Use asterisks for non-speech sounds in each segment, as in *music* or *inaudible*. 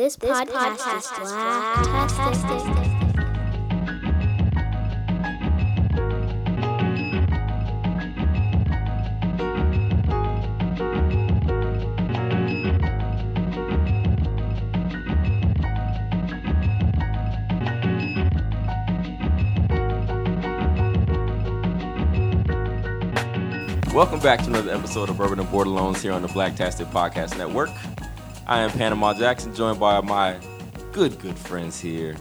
This, this podcast, is blacktastic. Welcome back to another episode of Urban and Bordelons here on the Black Blacktastic Podcast Network. I am Panama Jackson, joined by my good, good friends here.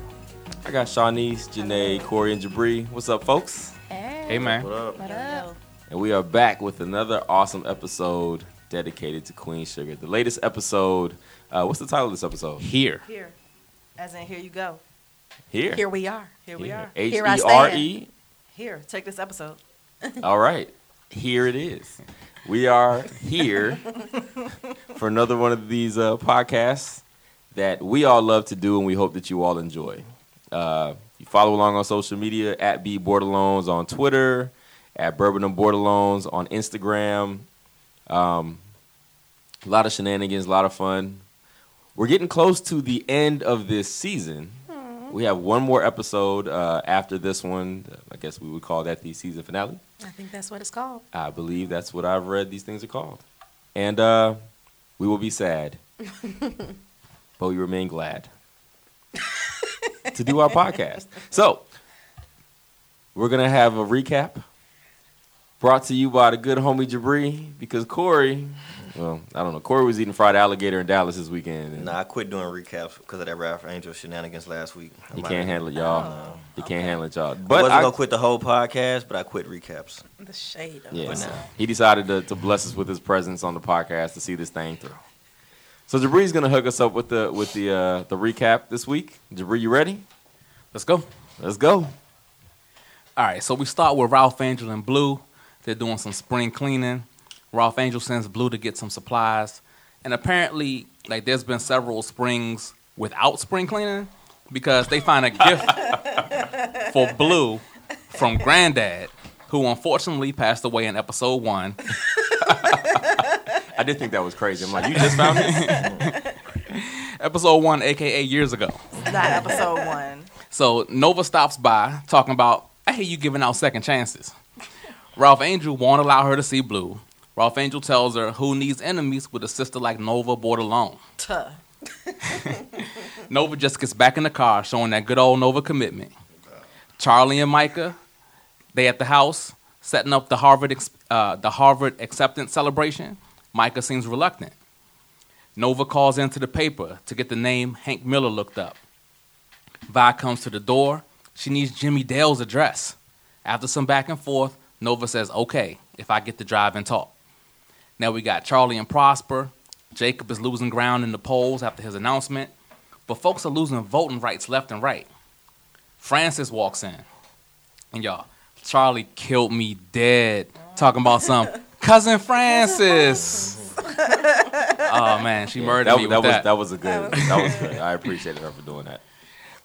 I got Shawnice, Janae, Corey, and Jabri. What's up, folks? Hey man. What up? What up? And we are back with another awesome episode dedicated to Queen Sugar. The latest episode. Uh, what's the title of this episode? Here. Here. As in, here you go. Here. Here we are. Here we are. H Here I E R stand. E. Here, take this episode. *laughs* All right. Here it is. We are here for another one of these uh, podcasts that we all love to do and we hope that you all enjoy. Uh, you follow along on social media at B Bordelons on Twitter, at Bourbon and Bordelons on Instagram. Um, a lot of shenanigans, a lot of fun. We're getting close to the end of this season. We have one more episode uh, after this one. I guess we would call that the season finale. I think that's what it's called. I believe that's what I've read these things are called. And uh, we will be sad, *laughs* but we remain glad *laughs* to do our podcast. So, we're going to have a recap brought to you by the good homie Jabri because Corey, well, I don't know, Corey was eating fried alligator in Dallas this weekend. And Nah, I quit doing recaps because of that Ralph Angel shenanigans last week. He I'm can't handle it, y'all. Oh, he can't handle it, y'all. I wasn't I, gonna quit the whole podcast, but I quit recaps. The shade of Yeah, it. no. he decided to, to bless us with his presence on the podcast to see this thing through. So Jabri's gonna hook us up with the with the uh, the recap this week. Jabri, you ready? Let's go. Let's go. All right, so we start with Ralph Angel and Blue. They're doing some spring cleaning. Ralph Angel sends Blue to get some supplies. And apparently, like there's been several springs without spring cleaning because they find a gift *laughs* for Blue from Granddad, who unfortunately passed away in episode one. I did think that was crazy. I'm like, you just found this? *laughs* Episode one, aka years ago. Not episode one. So Nova stops by talking about, I hear you giving out second chances. Ralph Angel won't allow her to see Blue. Ralph Angel tells her who needs enemies with a sister like Nova Bordelon. Tuh. *laughs* Nova just gets back in the car, showing that good old Nova commitment. Charlie and Micah, they at the house setting up the Harvard ex- uh, the Harvard acceptance celebration. Micah seems reluctant. Nova calls into the paper to get the name Hank Miller looked up. Vi comes to the door. She needs Jimmy Dale's address. After some back and forth, Nova says, "Okay, if I get to drive and talk." Now we got Charlie and Prosper. Jacob is losing ground in the polls after his announcement, but folks are losing voting rights left and right. Francis walks in, and y'all, Charlie killed me dead talking about some *laughs* cousin Francis. oh man, she murdered That, me that with was that. that was a good. That was good. I appreciated her for doing that.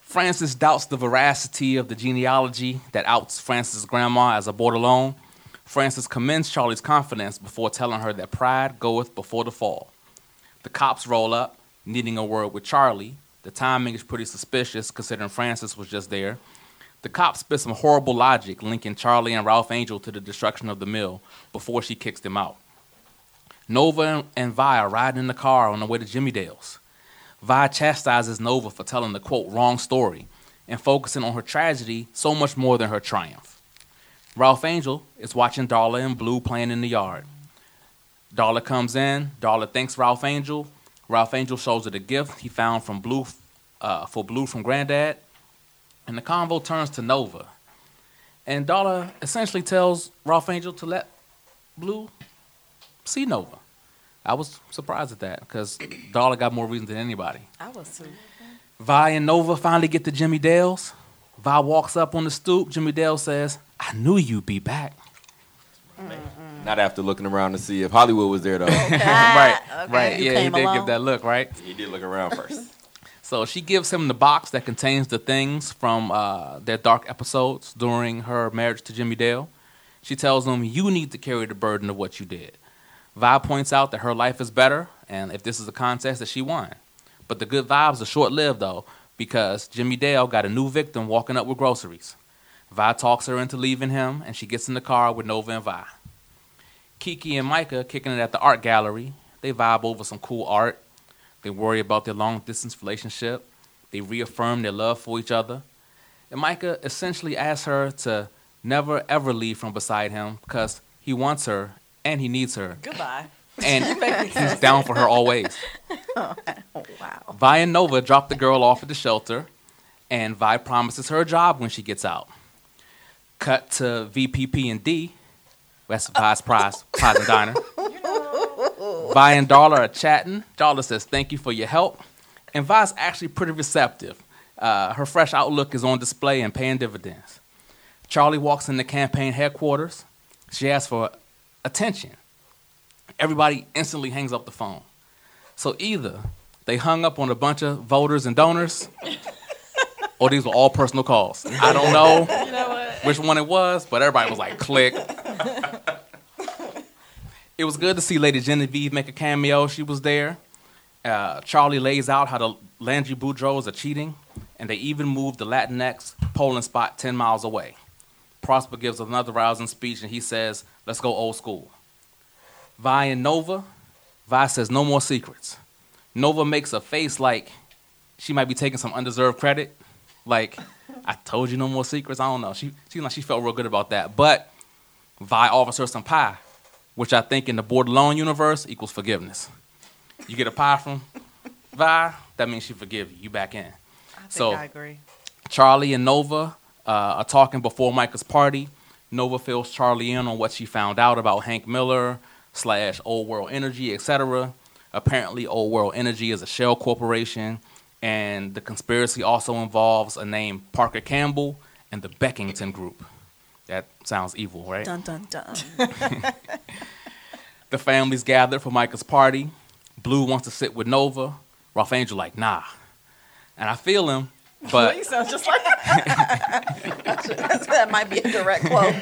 Francis doubts the veracity of the genealogy that outs Francis' grandma as a Bordelon. Francis commends Charlie's confidence before telling her that pride goeth before the fall. The cops roll up, needing a word with Charlie. The timing is pretty suspicious considering Francis was just there. The cops spit some horrible logic linking Charlie and Ralph Angel to the destruction of the mill before she kicks them out. Nova and- Vi are riding in the car on the way to Jimmy Dale's. Vi chastises Nova for telling the quote wrong story and focusing on her tragedy so much more than her triumph. Ralph Angel is watching Darla and Blue playing in the yard. Darla comes in. Darla thanks Ralph Angel. Ralph Angel shows her the gift he found from Blue uh, for Blue from Granddad, and the convo turns to Nova. And Darla essentially tells Ralph Angel to let Blue see Nova. I was surprised at that because Darla got more reasons than anybody. I was too. Vi and Nova finally get to Jimmy Dale's. Vi walks up on the stoop. Jimmy Dale says, I knew you'd be back. Not after looking around to see if Hollywood was there though. *laughs* right, okay. right. You Yeah, he came did give that look, right? he did look around first. *laughs* So she gives him the box that contains the things from uh, their dark episodes during her marriage to Jimmy Dale. She tells him, You need to carry the burden of what you did. Vi points out that her life is better, and if this is a contest, that she won. But the good vibes are short lived though, because Jimmy Dale got a new victim walking up with groceries. Vi talks her into leaving him, and she gets in the car with Nova and Vi. Kiki and Micah kicking it at the art gallery. They vibe over some cool art. They worry about their long distance relationship. They reaffirm their love for each other. And Micah essentially asks her to never ever leave from beside him because he wants her and he needs her. Goodbye. And *laughs* he's down for her always. *laughs* Oh, wow. Vi and Nova drop the girl off at the shelter, and Vi promises her a job when she gets out. Cut to VPP and D. That's Vi's prize, *laughs* prize and diner. Vi and Darla are chatting. Darla says, Thank you for your help. And Vi's actually pretty receptive. Uh, her fresh outlook is on display and paying dividends. Charlie walks into campaign headquarters. She asks for attention. Everybody instantly hangs up the phone. So either they hung up on a bunch of voters and donors, *laughs* or these were all personal calls. I don't know, *laughs* which one it was, but everybody was like, click. *laughs* it was good to see Lady Genevieve make a cameo. She was there. Uh, Charlie lays out how the Landry Boudreaux are cheating, and they even moved the Latinx polling spot 10 miles away. Prosper gives another rousing speech, and he says, let's go old school. Vi and Nova, Vi says, no more secrets. Nova makes a face like she might be taking some undeserved credit. Like, I told you no more secrets. I don't know. She seemed like she felt real good about that. But Vi offers her some pie, which I think in the Bordelon universe equals forgiveness. You get a pie from Vi, that means she forgive you. You back in. I think So- I agree. Charlie and Nova uh, are talking before Micah's party. Nova fills Charlie in on what she found out about Hank Miller slash Old World Energy, etc. Apparently, Old World Energy is a shell corporation, and the conspiracy also involves a name Parker Campbell and the Beckington Group. That sounds evil, right? Dun dun dun. *laughs* The families gathered for Micah's party. Blue wants to sit with Nova. Ralph Angel like, nah. And I feel him, but *laughs* you sound just like *laughs* that. might be a direct quote.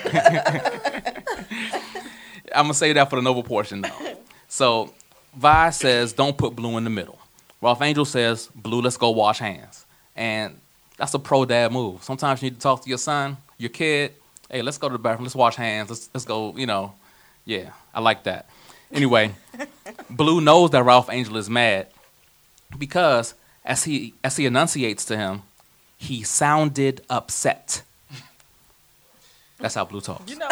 I'm gonna say that for the Nova portion though. *laughs* So Vi says, "Don't put Blue in the middle." Ralph Angel says, "Blue, let's go wash hands," and that's a pro dad move. Sometimes you need to talk to your son, your kid. Hey, let's go to the bathroom. Let's wash hands. Let's let's go. You know, yeah, I like that. Anyway, *laughs* Blue knows that Ralph Angel is mad because as he as he enunciates to him, he sounded upset. *laughs* That's how Blue talks. You know,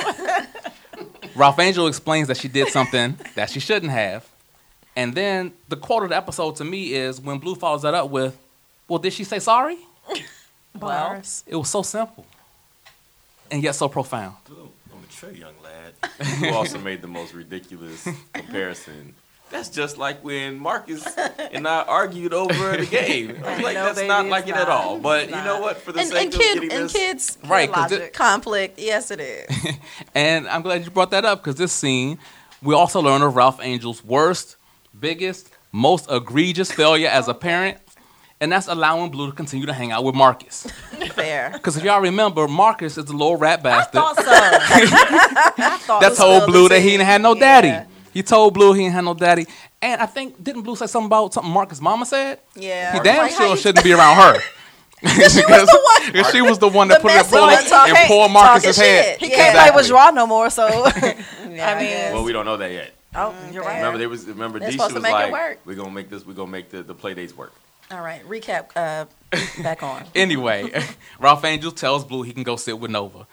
Ralph Angel explains that she did something *laughs* that she shouldn't have. And then the quote of the episode to me is when Blue follows that up with, Well, did she say sorry? *laughs* Bars. It was so simple and yet so profound. Blue, I'm mature, young lad. You also made the most ridiculous *laughs* comparison. That's just like when Marcus and I argued over the game. I was *laughs* like, No, that's baby, not like it not. at all. But It's you know what? For the And, sake and, of kid, getting and this, kids, *laughs* Right, kid 'cause logic, conflict. Yes, it is. *laughs* And I'm glad you brought that up because this scene, we also learn of Ralph Angel's worst, biggest, most egregious failure as a parent. And that's allowing Blue to continue to hang out with Marcus. Fair. Because if y'all remember, Marcus is the little rat bastard. I Thought so. I thought that it told Blue that he didn't have no Yeah. daddy. He told Blue he didn't have no daddy. And I think didn't Blue say something about something Marcus' mama said? Yeah. He damn like, sure shouldn't be around her. *laughs* because she was the *laughs* one- she was the one that The put her messy bullet one talking- in poor Marcus's talking head. He Yeah. can't play with Exactly. No more, so *laughs* Yeah, I mean, well, we don't know that yet. oh, you're right. Remember, they was remember They're Disha was like, "We're gonna make this. We're gonna make the, the play dates work." All right. Recap. Uh, back on. Anyway, Ralph Angel tells Blue he can go sit with Nova.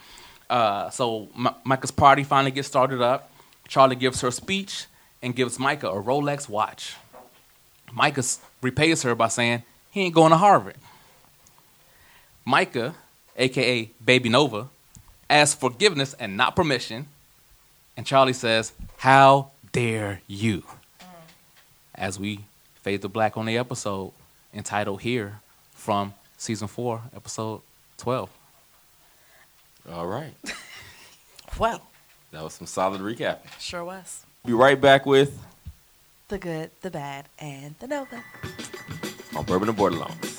Uh, so M- Micah's party finally gets started up. Charlie gives her speech and gives Micah a Rolex watch. Micah repays her by saying he ain't going to Harvard. Micah, aka Baby Nova, asks forgiveness and not permission. And Charlie says, How dare you? As we fade to black on the episode entitled Here from season four, episode 12. All right, *laughs* Well, that was some solid recap. sure was. Be right back with The good, the bad, and the Nova. on Bourbon and Bordelons.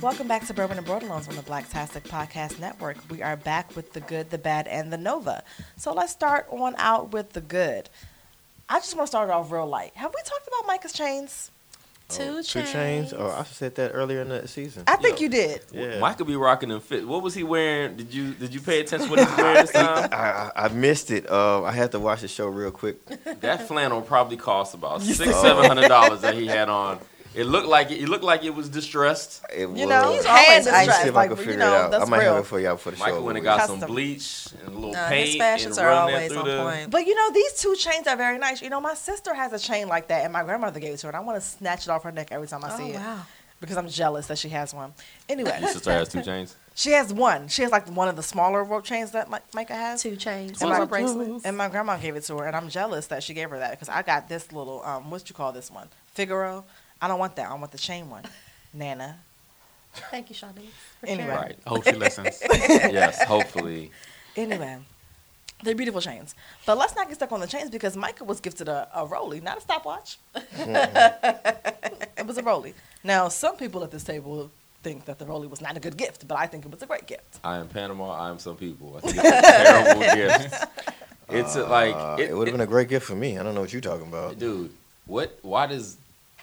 welcome back to Bourbon and Bordelons on the Blacktastic Podcast Network. We are back with the good, the bad, and the Nova. So let's start on out with the good. I just want to start off real light. Have we talked about Micah's chains? Oh, Two chains. Oh, I said that earlier in the season. I think Yo. you did. yeah. Mike could be rocking them fit. What was he wearing? Did you did you pay attention what he was wearing this *laughs* time? I, I, I missed it. Uh, I had to watch the show real quick. That flannel probably cost about *laughs* six, seven hundred dollars that he had on. It looked like it, it looked like it was distressed. It You was, know, He's hand always Let me distressed, see if I like, can you figure know, it out. I might real. have it for y'all for the Michael show. went and but got Custom. some bleach and a little No, paint his fashions and are always through on the. point. But you know, these two chains are very nice. You know, my sister has a chain like that, and my grandmother gave it to her. And I want to snatch it off her neck every time I Oh see it because I'm jealous that she has one. Anyway, Your sister has two *laughs* chains. she has one. She has like one of the smaller rope chains that Mi- Micah has. Two chains. And my, bracelets. and my grandma gave it to her, and I'm jealous that she gave her that because I got this little um, what you call this one, Figaro. I don't want that. I want the chain one, Nana. Thank you, Shawty. Anyway. Right. I hope she listens. *laughs* yes. Hopefully. Anyway, they're beautiful chains. But let's not get stuck on the chains because Micah was gifted a, a Rolly, not a stopwatch. *laughs* it was a Rolly. Now, some people at this table think that the Rolly was not a good gift, but I think it was a great gift. I am Panama. I am some people. I think it's a *laughs* terrible gift. It's a, like Uh, it, it would have been a great gift for me. I don't know what you're talking about. dude. What? Why does?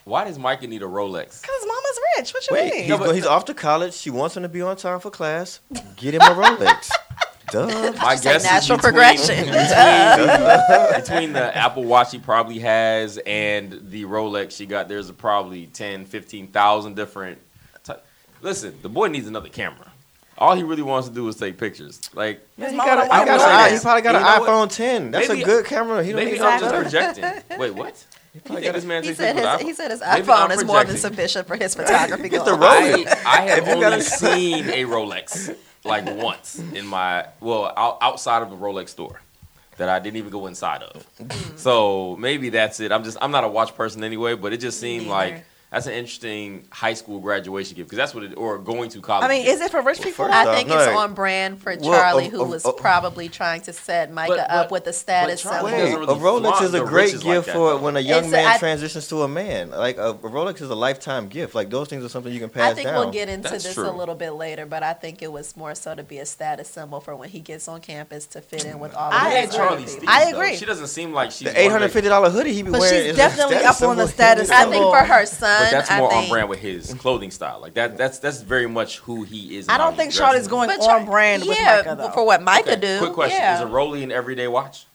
Why does Micah need a Rolex? Because mama's rich. What you Wait, mean? he's, No, but- he's off to college. She wants him to be on time for class. Get him a Rolex. *laughs* Duh. My Just like guess natural is between, progression. *laughs* between, between the Apple Watch he probably has and the Rolex she got, there's probably 10, 15,000 different. Ty- Listen, the boy needs another camera. All he really wants to do is take pictures. Like He, mama got a, don't he, I got will no say a, he probably got You an know what? iPhone 10. That's Maybe- a good camera. He don't maybe need I'm just projecting. Wait, what? *laughs* You probably got this man He said his he said his iPhone is more than sufficient for his photography Get the. Rolex. I, I *laughs* have only *laughs* seen a Rolex like once in my well out, outside of the Rolex store that I didn't even go inside of. Mm-hmm. so maybe that's it. I'm just I'm not a watch person anyway, but it just seemed neither. like that's an interesting high school graduation gift because that's what it or going to college. I mean, gift. is it for rich people? first I off, think no, it's like- on brand for Well, Charlie, of- who of- was of- probably trying to set Micah But- up with a status but Charlie symbol. Wait, really a Rolex is a great riches like gift that, for though. when a young It's- man I- transitions to a man. Like a, a Rolex is a lifetime gift. Like those things are something you can pass I think down. we'll get into That's this true. a little bit later, but I think it was more so to be a status symbol for when he gets on campus to fit in with all I Look the at agree. other Charlie I agree. She doesn't seem like she's the eight hundred fifty dollar hoodie he be wearing. But she's definitely up on the status *laughs* I think for her son, But that's I more on brand with his mm-hmm. clothing style. Like that. That's that's very much who he is. I don't think dresses. Charlie's going But on Char- brand with yeah, Micah, though. for what Micah Okay, do. Quick question: yeah. Is a Rolly an everyday watch?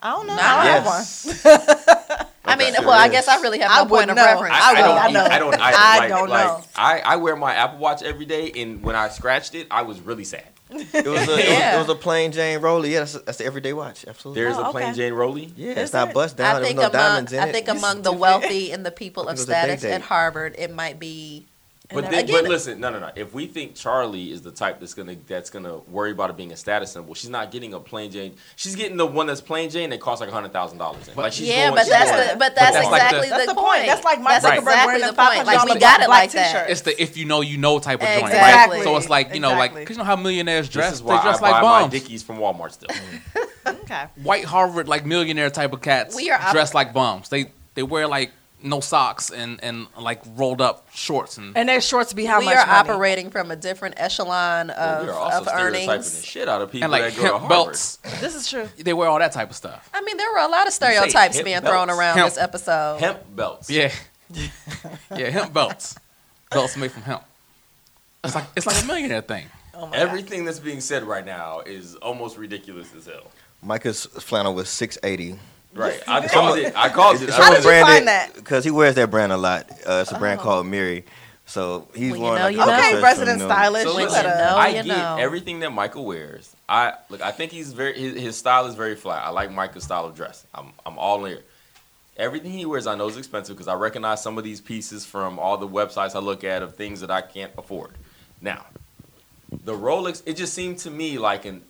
I don't know. Nah. I have Yes. one. *laughs* I mean, Sure well, I guess I really have I no point of know. reference. I I, don't. I know. I don't. Either. I like, don't like, know. I, I wear my Apple Watch every day, and when I scratched it, I was really sad. It was, a, it, was, it was a plain Jane Rolly. Yeah, that's, that's the everyday watch. Absolutely. There's Oh, a plain okay. Jane Rolly. yeah, Is it's not it? bust down. I There's think no among diamonds in it. I think among the wealthy and the people of think it was a day status at Harvard, it might be. But, then, again- but listen, no, no, no. If we think Charlie is the type that's gonna that's gonna worry about it being a status symbol, she's not getting a plain Jane. She's getting the one that's plain Jane that costs like hundred thousand dollars. Like she's yeah, going, but she's that's going- the but that's, that's like exactly the- That's the, the point. That's like Mark That's Zuckerberg exactly wearing the the point. Like we $500 got it black like that. t-shirt. It's the if you know you know type of joint, right? So it's like you know, like Exactly. because you know how millionaires dress, This is they why dress I like buy my bums. Dickies from Walmart still. *laughs* Okay. White Harvard like millionaire type of cats We are dressed like bums. They they wear like no socks and and like rolled up shorts and, And their shorts be how we much are money? operating from a different echelon Well, of, we are also of stereotyping the earnings. shit out of people and like that go to hemp Harvard. belts. This is true. They wear all that type of stuff. I mean, there were a lot of stereotypes being belts? thrown around Hemp. this episode. Hemp belts. Yeah, *laughs* yeah, hemp belts. Belts made from hemp. It's like it's like a millionaire thing. Oh my Everything that's being said right now is almost ridiculous as hell. Micah's flannel was six eighty. Right. I called it. I called it. How I did you find that? Because he wears that brand a lot. Uh, it's a brand Oh. called Amiri. So he's Well, you worn know, like you know. Okay, resident stylist. So listen, better- know, I you get know. everything that Michael wears. I look. I think he's very. His, his style is very flat. I like Michael's style of dress. I'm. I'm all in. Everything he wears, I know is expensive because I recognize some of these pieces from all the websites I look at of things that I can't afford. Now, the Rolex. It just seemed to me like an.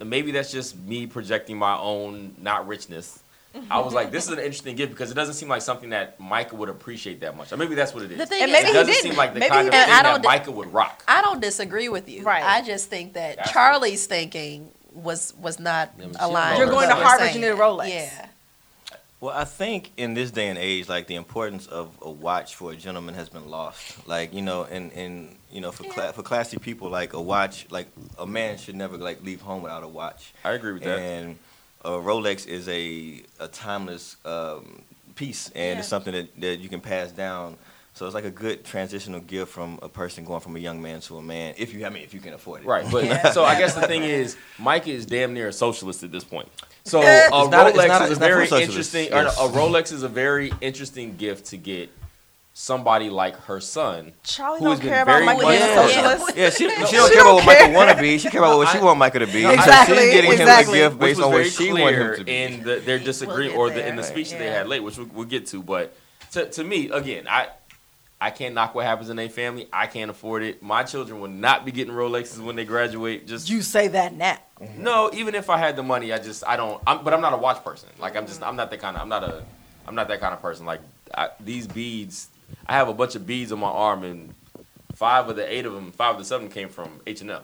I. Maybe that's just me projecting my own not richness. I was like, this is an interesting gift because it doesn't seem like something that Micah would appreciate that much. Or maybe that's what it is. The thing And is, maybe it he doesn't didn't. seem like the Maybe kind he of didn't. thing I that don't- Micah would rock. I don't disagree with you. Right. I just think that That's Charlie's thinking was was not Yeah, aligned. You're going to we're Harvard, you need a Rolex. Yeah. Well, I think in this day and age, like the importance of a watch for a gentleman has been lost. Like you know, and and you know, for cla- for classy people, like a watch, like a man should never like leave home without a watch. I agree with that. And a Rolex is a a timeless um, piece, and it's something that, that you can pass down. So it's like a good transitional gift from a person going from a young man to a man. If you, I mean, if you can afford it. Right, but so I guess the thing is, Mike is damn near a socialist at this point. So a It's not- Rolex not- is a it's not for very interesting. Yes. a Rolex is a very interesting gift to get somebody like her son, Charlie who don't care about very Michael much- being a Yeah. socialist. Yeah, she, she She don't care don't about what care. Michael want to be. She care about what *laughs* she want Michael to be. No, So she's getting exactly. him a gift based on what she clear want him to be. in the, their disagreement get or the, in the there, speech that they had late, which we, we'll get to. But to, to me, again, I I can't knock what happens in their family. I can't afford it. My children will not be getting Rolexes when they graduate. Just You say that now. Mm-hmm. No, even if I had the money, I just I don't. I'm, but I'm not a watch person. Like I'm just I'm not that kind of I'm not a I'm not that kind of person. Like I, these beads, I have a bunch of beads on my arm, and five of the eight of them, five of the seven came from H and M,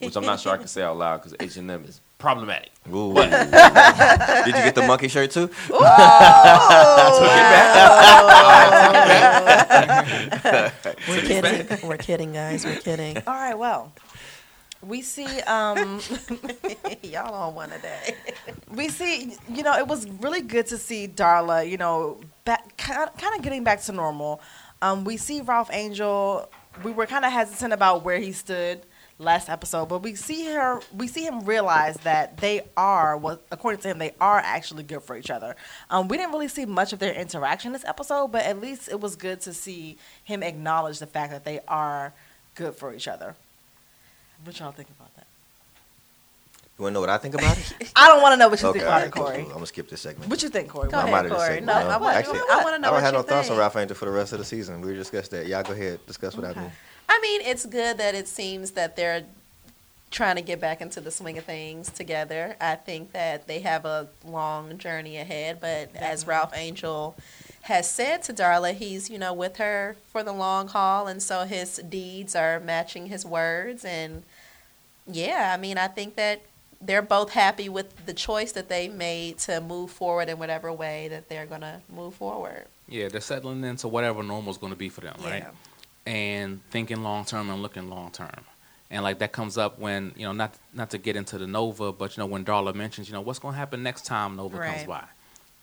which I'm not sure I can say out loud because H and M is problematic. Ooh. *laughs* Did you get the monkey shirt too? We're kidding. We're kidding, guys. We're kidding. All right, well, we see. Um, *laughs* Y'all on one a day. we see. You know, it was really good to see Darla. You know, back kind of getting back to normal. Um, we see Ralph Angel. We were kind of hesitant about where he stood last episode, but we see her. We see him realize that they are, what according to him, they are actually good for each other. Um, we didn't really see much of their interaction this episode, but at least it was good to see him acknowledge the fact that they are good for each other. What y'all think about that? You want to know what I think about it? *laughs* I don't want to know what you okay, think about right, it, Corey. cool. I'm gonna skip this segment. What you think, Corey? Go I'm ahead, out of this Corey. segment. No, I want- actually, I wanna know I don't what have you no thoughts on. Ralph Angel for the rest of the season. We discussed that. Y'all go ahead, discuss what I mean. I mean, it's good that it seems that they're trying to get back into the swing of things together. I think that they have a long journey ahead, but as Ralph Angel has said to Darla, he's, you know, with her for the long haul and so his deeds are matching his words and yeah, I mean, I think that they're both happy with the choice that they made to move forward in whatever way that they're going to move forward. Yeah, they're settling into whatever normal is going to be for them, right? Yeah. And thinking long term and looking long term. And like that comes up when you know not not to get into the Nova, but you know when Darla mentions you know what's going to happen next time Nova comes by,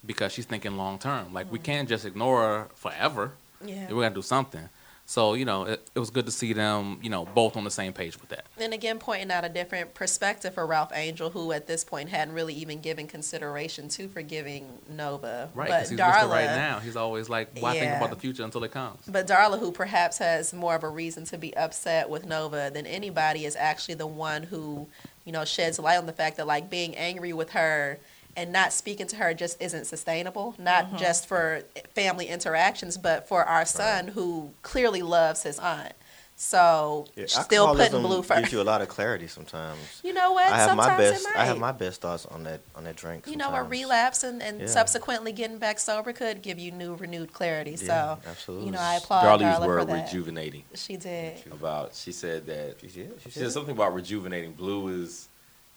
because she's thinking long term. Like we mm. can't just ignore her forever. Yeah. We got to do something. So you know it, it was good to see them you know both on the same page with that. And again, pointing out a different perspective for Ralph Angel, who at this point hadn't really even given consideration to forgiving Nova. Right, but because he's listening right now. He's always like, "Why think Yeah. about the future until it comes?" but Darla, who perhaps has more of a reason to be upset with Nova than anybody, is actually the one who, you know, sheds light on the fact that like being angry with her and not speaking to her just isn't sustainable. Not mm-hmm. just for family interactions, but for our son who clearly loves his aunt. So Yeah, still putting alcoholism blue first. gives you a lot of clarity sometimes. *laughs* You know what? I have Sometimes my best. I have my best thoughts on that on that drink. you know, a sometimes. relapse and, and Yeah. subsequently getting back sober could give you new renewed clarity. Yeah, so, absolutely. you know, I applaud Darla Darla used the for word that. rejuvenating She did. about. She said that She did. She She said said something about rejuvenating. Blue is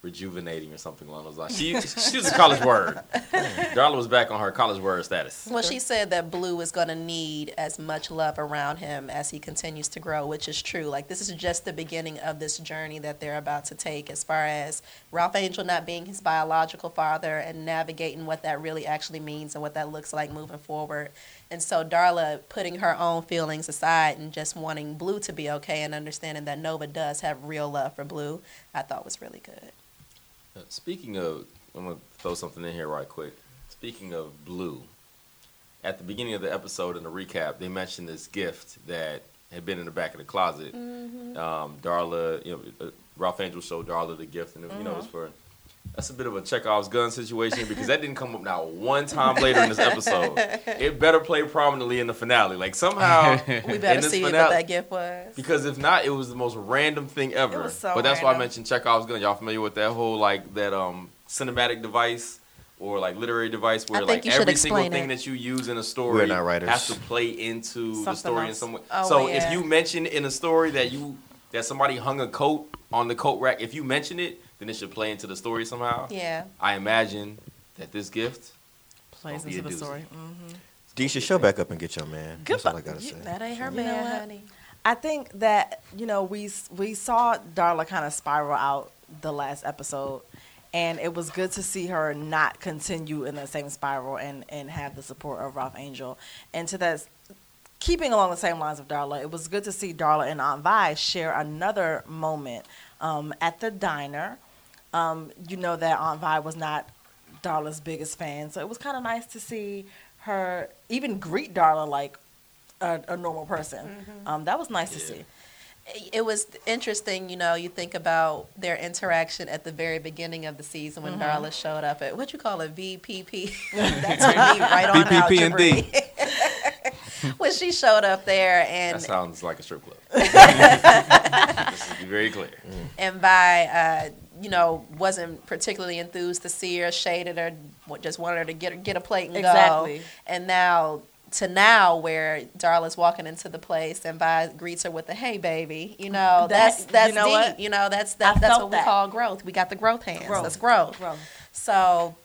rejuvenating or something along those lines. She she was a college word. Darla was back on her college word status. Well, she said that Blue is going to need as much love around him as he continues to grow, which is true. Like, this is just the beginning of this journey that they're about to take as far as Ralph Angel not being his biological father and navigating what that really actually means and what that looks like moving forward. And so, Darla putting her own feelings aside and just wanting Blue to be okay and understanding that Nova does have real love for Blue, I thought was really good. Uh, Speaking of, I'm gonna throw something in here right quick. Speaking of blue, at the beginning of the episode in the recap, they mentioned this gift that had been in the back of the closet. Um, Darla, you know, uh, Ralph Angel showed Darla the gift, and it, you know, it was for. That's a bit of a Chekhov's gun situation because that didn't come up now one time later in this episode. *laughs* It better play prominently in the finale. Like somehow *laughs* We in better this see what that gift was. because if not, it was the most random thing ever. was so but that's why I mentioned Chekhov's gun. Y'all familiar with that whole like that um cinematic device or like literary device where like every single explain thing it. that you use in a story We're not writers. has to play into the Something story in some way. Oh, so yeah. if you mention in a story that you that somebody hung a coat on the coat rack, if you mention it, then it should play into the story somehow. Yeah. I imagine that this gift Plays into the doozy. story. hmm Deisha, show back up and get your man. That's all I gotta say. That ain't her You know man, what? honey. I think that you know we we saw Darla kind of spiral out the last episode, and it was good to see her not continue in that same spiral and and have the support of Ralph Angel. And to that, keeping along the same lines of Darla, it was good to see Darla and Aunt Vi share another moment um, at the diner. Um, you know that Aunt Vi was not Darla's biggest fan, so it was kind of nice to see her even greet Darla like a, a normal person. Um, that was nice to see. it was interesting, you know, you think about their interaction at the very beginning of the season when Darla showed up at what you call it, VPP. *laughs* That's *laughs* for me, right on out, VPP and D. *laughs* When she showed up there and That sounds like a strip club. Let's just be very clear. and by uh, you know wasn't particularly enthused to see her, shaded her, just wanted her to get get a plate and Exactly. go. And now to now where Darla's walking into the place and Vi greets her with a "Hey, baby," you know That- that's that's you know deep. what? You know that's that, that's what we that. call growth. We got the growth hands. Growth. That's growth. Growth. So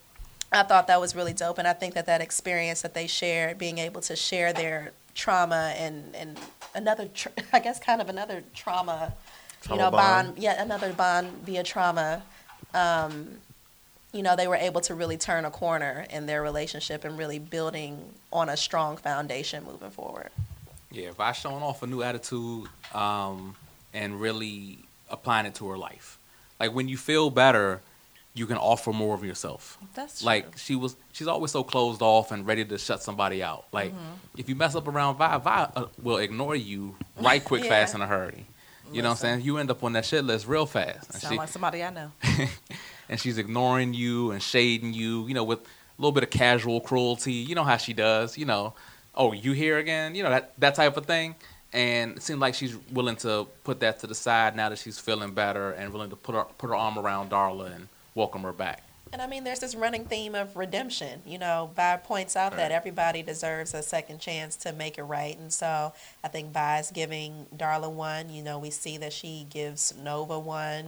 I thought that was really dope, and I think that that experience that they shared, being able to share their trauma and and another, tr- *laughs* I guess, kind of another trauma, you know, bond. bond, yeah, another bond via trauma. Um, you know, they were able to really turn a corner in their relationship and really building on a strong foundation moving forward. Yeah, Vi showing off a new attitude um, and really applying it to her life. Like when you feel better, you can offer more of yourself. That's true. Like she was, she's always so closed off and ready to shut somebody out. Like if you mess up around Vi, Vi uh, will ignore you right quick, *laughs* Yeah. fast, in a hurry. You know what I'm saying? You end up on that shit list real fast. And Sound she- like somebody I know. *laughs* and she's ignoring you and shading you, you know, with a little bit of casual cruelty. You know how she does, you know. Oh, you here again? You know that that type of thing. And it seemed like she's willing to put that to the side now that she's feeling better and willing to put her put her arm around Darla and welcome her back. And I mean, there's this running theme of redemption. You know, Vi points out that everybody deserves a second chance to make it right. And so I think Vi's giving Darla one. You know, we see that she gives Nova one.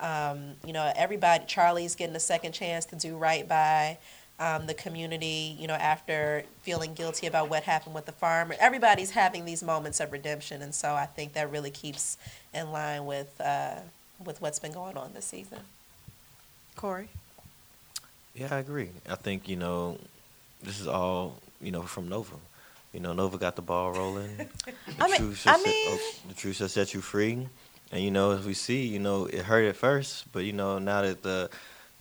Um, you know, everybody, Charlie's getting a second chance to do right by um, the community, you know, after feeling guilty about what happened with the farmer. Everybody's having these moments of redemption. And so I think that really keeps in line with, uh, with what's been going on this season. Corey. Yeah, I agree. I think you know, this is all you know from Nova. You know, Nova got the ball rolling. *laughs* The I mean- truth I shall set- mean- oh, the truth shall set you free. And you know, as we see, you know, it hurt at first, but you know, now that the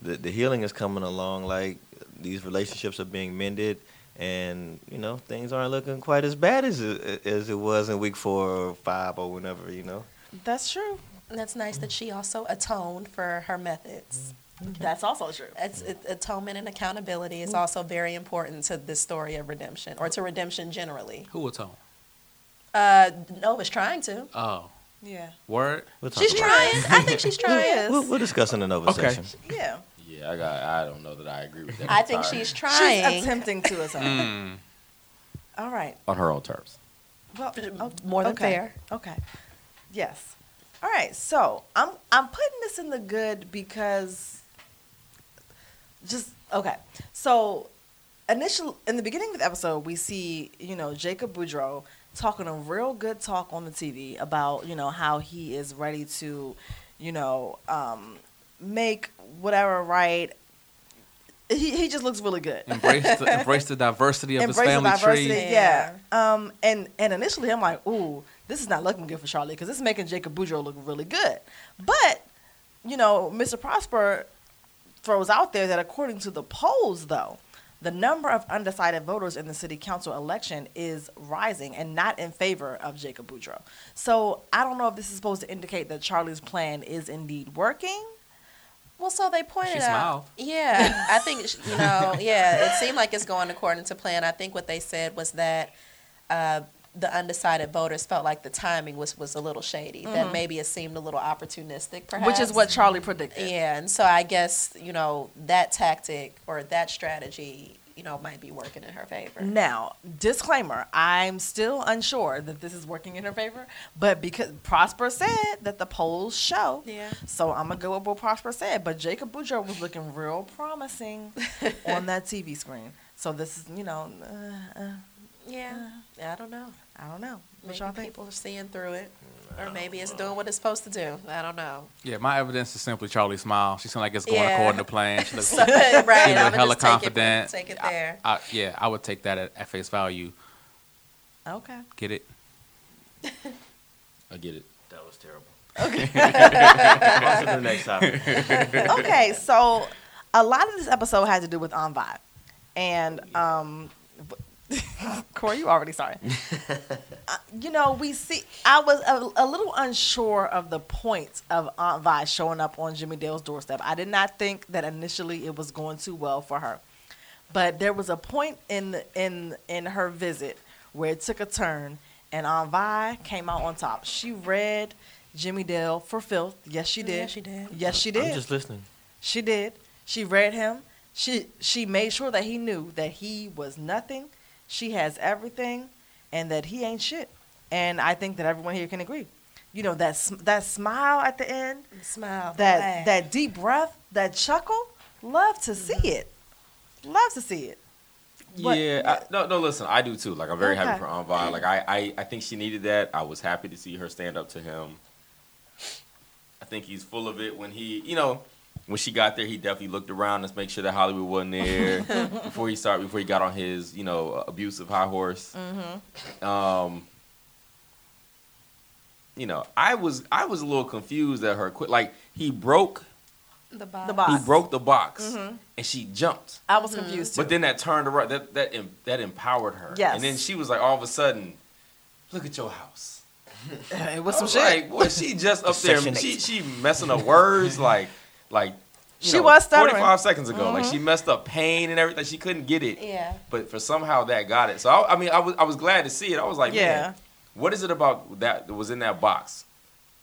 the, the healing is coming along, like these relationships are being mended, and you know, things aren't looking quite as bad as it, as it was in week four or five or whenever. You know. That's true. And that's nice that she also atoned for her methods. That's also true. It's, it, atonement and accountability is also very important to this story of redemption, or to redemption generally. Who would tell? Uh, Nova's trying to. Oh, Yeah. word. We'll She's trying. it. I think she's *laughs* trying. We'll, we'll discuss in the Nova Okay. section. Yeah. Yeah, I got. I don't know that I agree with that. I think she's trying. She's attempting to atone. *laughs* Mm. All right. on her own terms. Well, oh, More than okay. fair. Okay. Yes. All right. So I'm I'm putting this in the good because just okay. So initial in the beginning of the episode, we see you know Jacob Boudreaux talking a real good talk on the TV about you know how he is ready to, you know, um, make whatever right. He he just looks really good. Embrace the *laughs* embrace the diversity of Embrace his the family diversity, tree. yeah. Um, and and initially I'm like, ooh, this is not looking good for Charlie because this is making Jacob Boudreaux look really good. But you know, Mr. Prosper throws out there that according to the polls, though, the number of undecided voters in the city council election is rising and not in favor of Jacob Boudreaux. So I don't know if this is supposed to indicate that Charlie's plan is indeed working. Well, so they pointed She out. smiled. Yeah, I think you know. *laughs* Yeah, it seemed like it's going according to plan. I think what they said was that uh, the undecided voters felt like the timing was was a little shady. That maybe it seemed a little opportunistic, perhaps. Which is what Charlie predicted. Yeah, and so I guess you know that tactic or that strategy, you know, might be working in her favor. Now, disclaimer, I'm still unsure that this is working in her favor, but because Prosper said that the polls show. Yeah. So I'm going to go with what Prosper said, but Jacob Boudreaux was looking real promising *laughs* on that TV screen. So this is, you know, uh, uh, Yeah, I don't know. I don't know. What Maybe y'all think? people are seeing through it, or maybe it's doing what it's supposed to do. I don't know. Yeah, my evidence is simply Charlie Smile. She seemed like it's going Yeah. according to plan. She *laughs* looks, So, right, she I'm looked gonna hella just take confident. it, take it there. I, yeah, I would take that at, at face value. Okay. Get it? I get it. That was terrible. Okay. *laughs* on to the next topic. *laughs* okay, so a lot of this episode had to do with On Vibe. And um *laughs* Corey, you already sorry. Uh, you know, we see I was a, a little unsure of the point of Aunt Vi showing up on Jimmy Dale's doorstep. I did not think that initially it was going too well for her. But there was a point in the, in in her visit where it took a turn and Aunt Vi came out on top. She read Jimmy Dale for filth. Yes, she did. Yeah, she did. Yes, she did. I'm just listening. She did. She read him. She she made sure that he knew that he was nothing. She has everything, and that he ain't shit. And I think that everyone here can agree. You know that sm- that smile at the end, Smile. that laugh. that deep breath, that chuckle. Love to see mm-hmm. it. Love to see it. What- Yeah, I, no, no. Listen, I do too. Like, I'm very Okay. happy for Aunt Like, I, I, I think she needed that. I was happy to see her stand up to him. I think he's full of it. When he, you know, when she got there, he definitely looked around to make sure that Hollywood wasn't there *laughs* before he started. Before he got on his, you know, uh, abusive high horse. Mm-hmm. Um, you know, I was, I was a little confused at her. Quit. Like, he broke, the box. The box. he broke the box, mm-hmm. and she jumped. I was confused mm-hmm. too. But then that turned around. That that that empowered her. Yes. And then she was like, all of a sudden, look at your house. *laughs* it was I some was shit. Like, boy, she just up there. She she messing up words like like. you She know, was stuttering. Mm-hmm. Forty five seconds ago, like she messed up pain and everything. She couldn't get it. Yeah. But for somehow that got it. So I, I mean, I was I was glad to see it. I was like, Yeah. man, what is it about that that was in that box?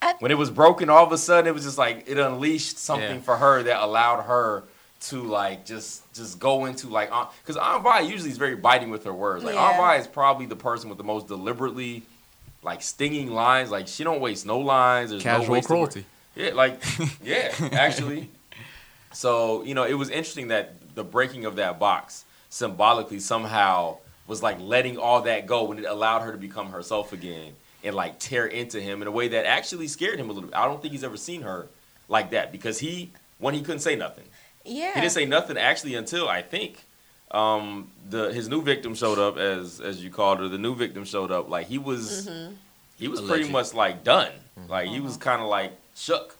I- when it was broken, all of a sudden it was just like it unleashed something Yeah. for her that allowed her to like just just go into like because Aunt Vi usually is very biting with her words. Like Aunt Yeah. Vi is probably the person with the most deliberately like stinging lines. Like she don't waste no lines. There's Casual wasted word. cruelty. Yeah, like *laughs* yeah, actually. So you know, it was interesting that the breaking of that box symbolically somehow was like letting all that go when it allowed her to become herself again and like tear into him in a way that actually scared him a little bit. I don't think he's ever seen her like that because he when he couldn't say nothing. Yeah. He didn't say nothing actually until I think um, the his new victim showed up as as you called her. The new victim showed up like he was Mm-hmm. he was Alleged. pretty much like done. Like he was kind of like shook.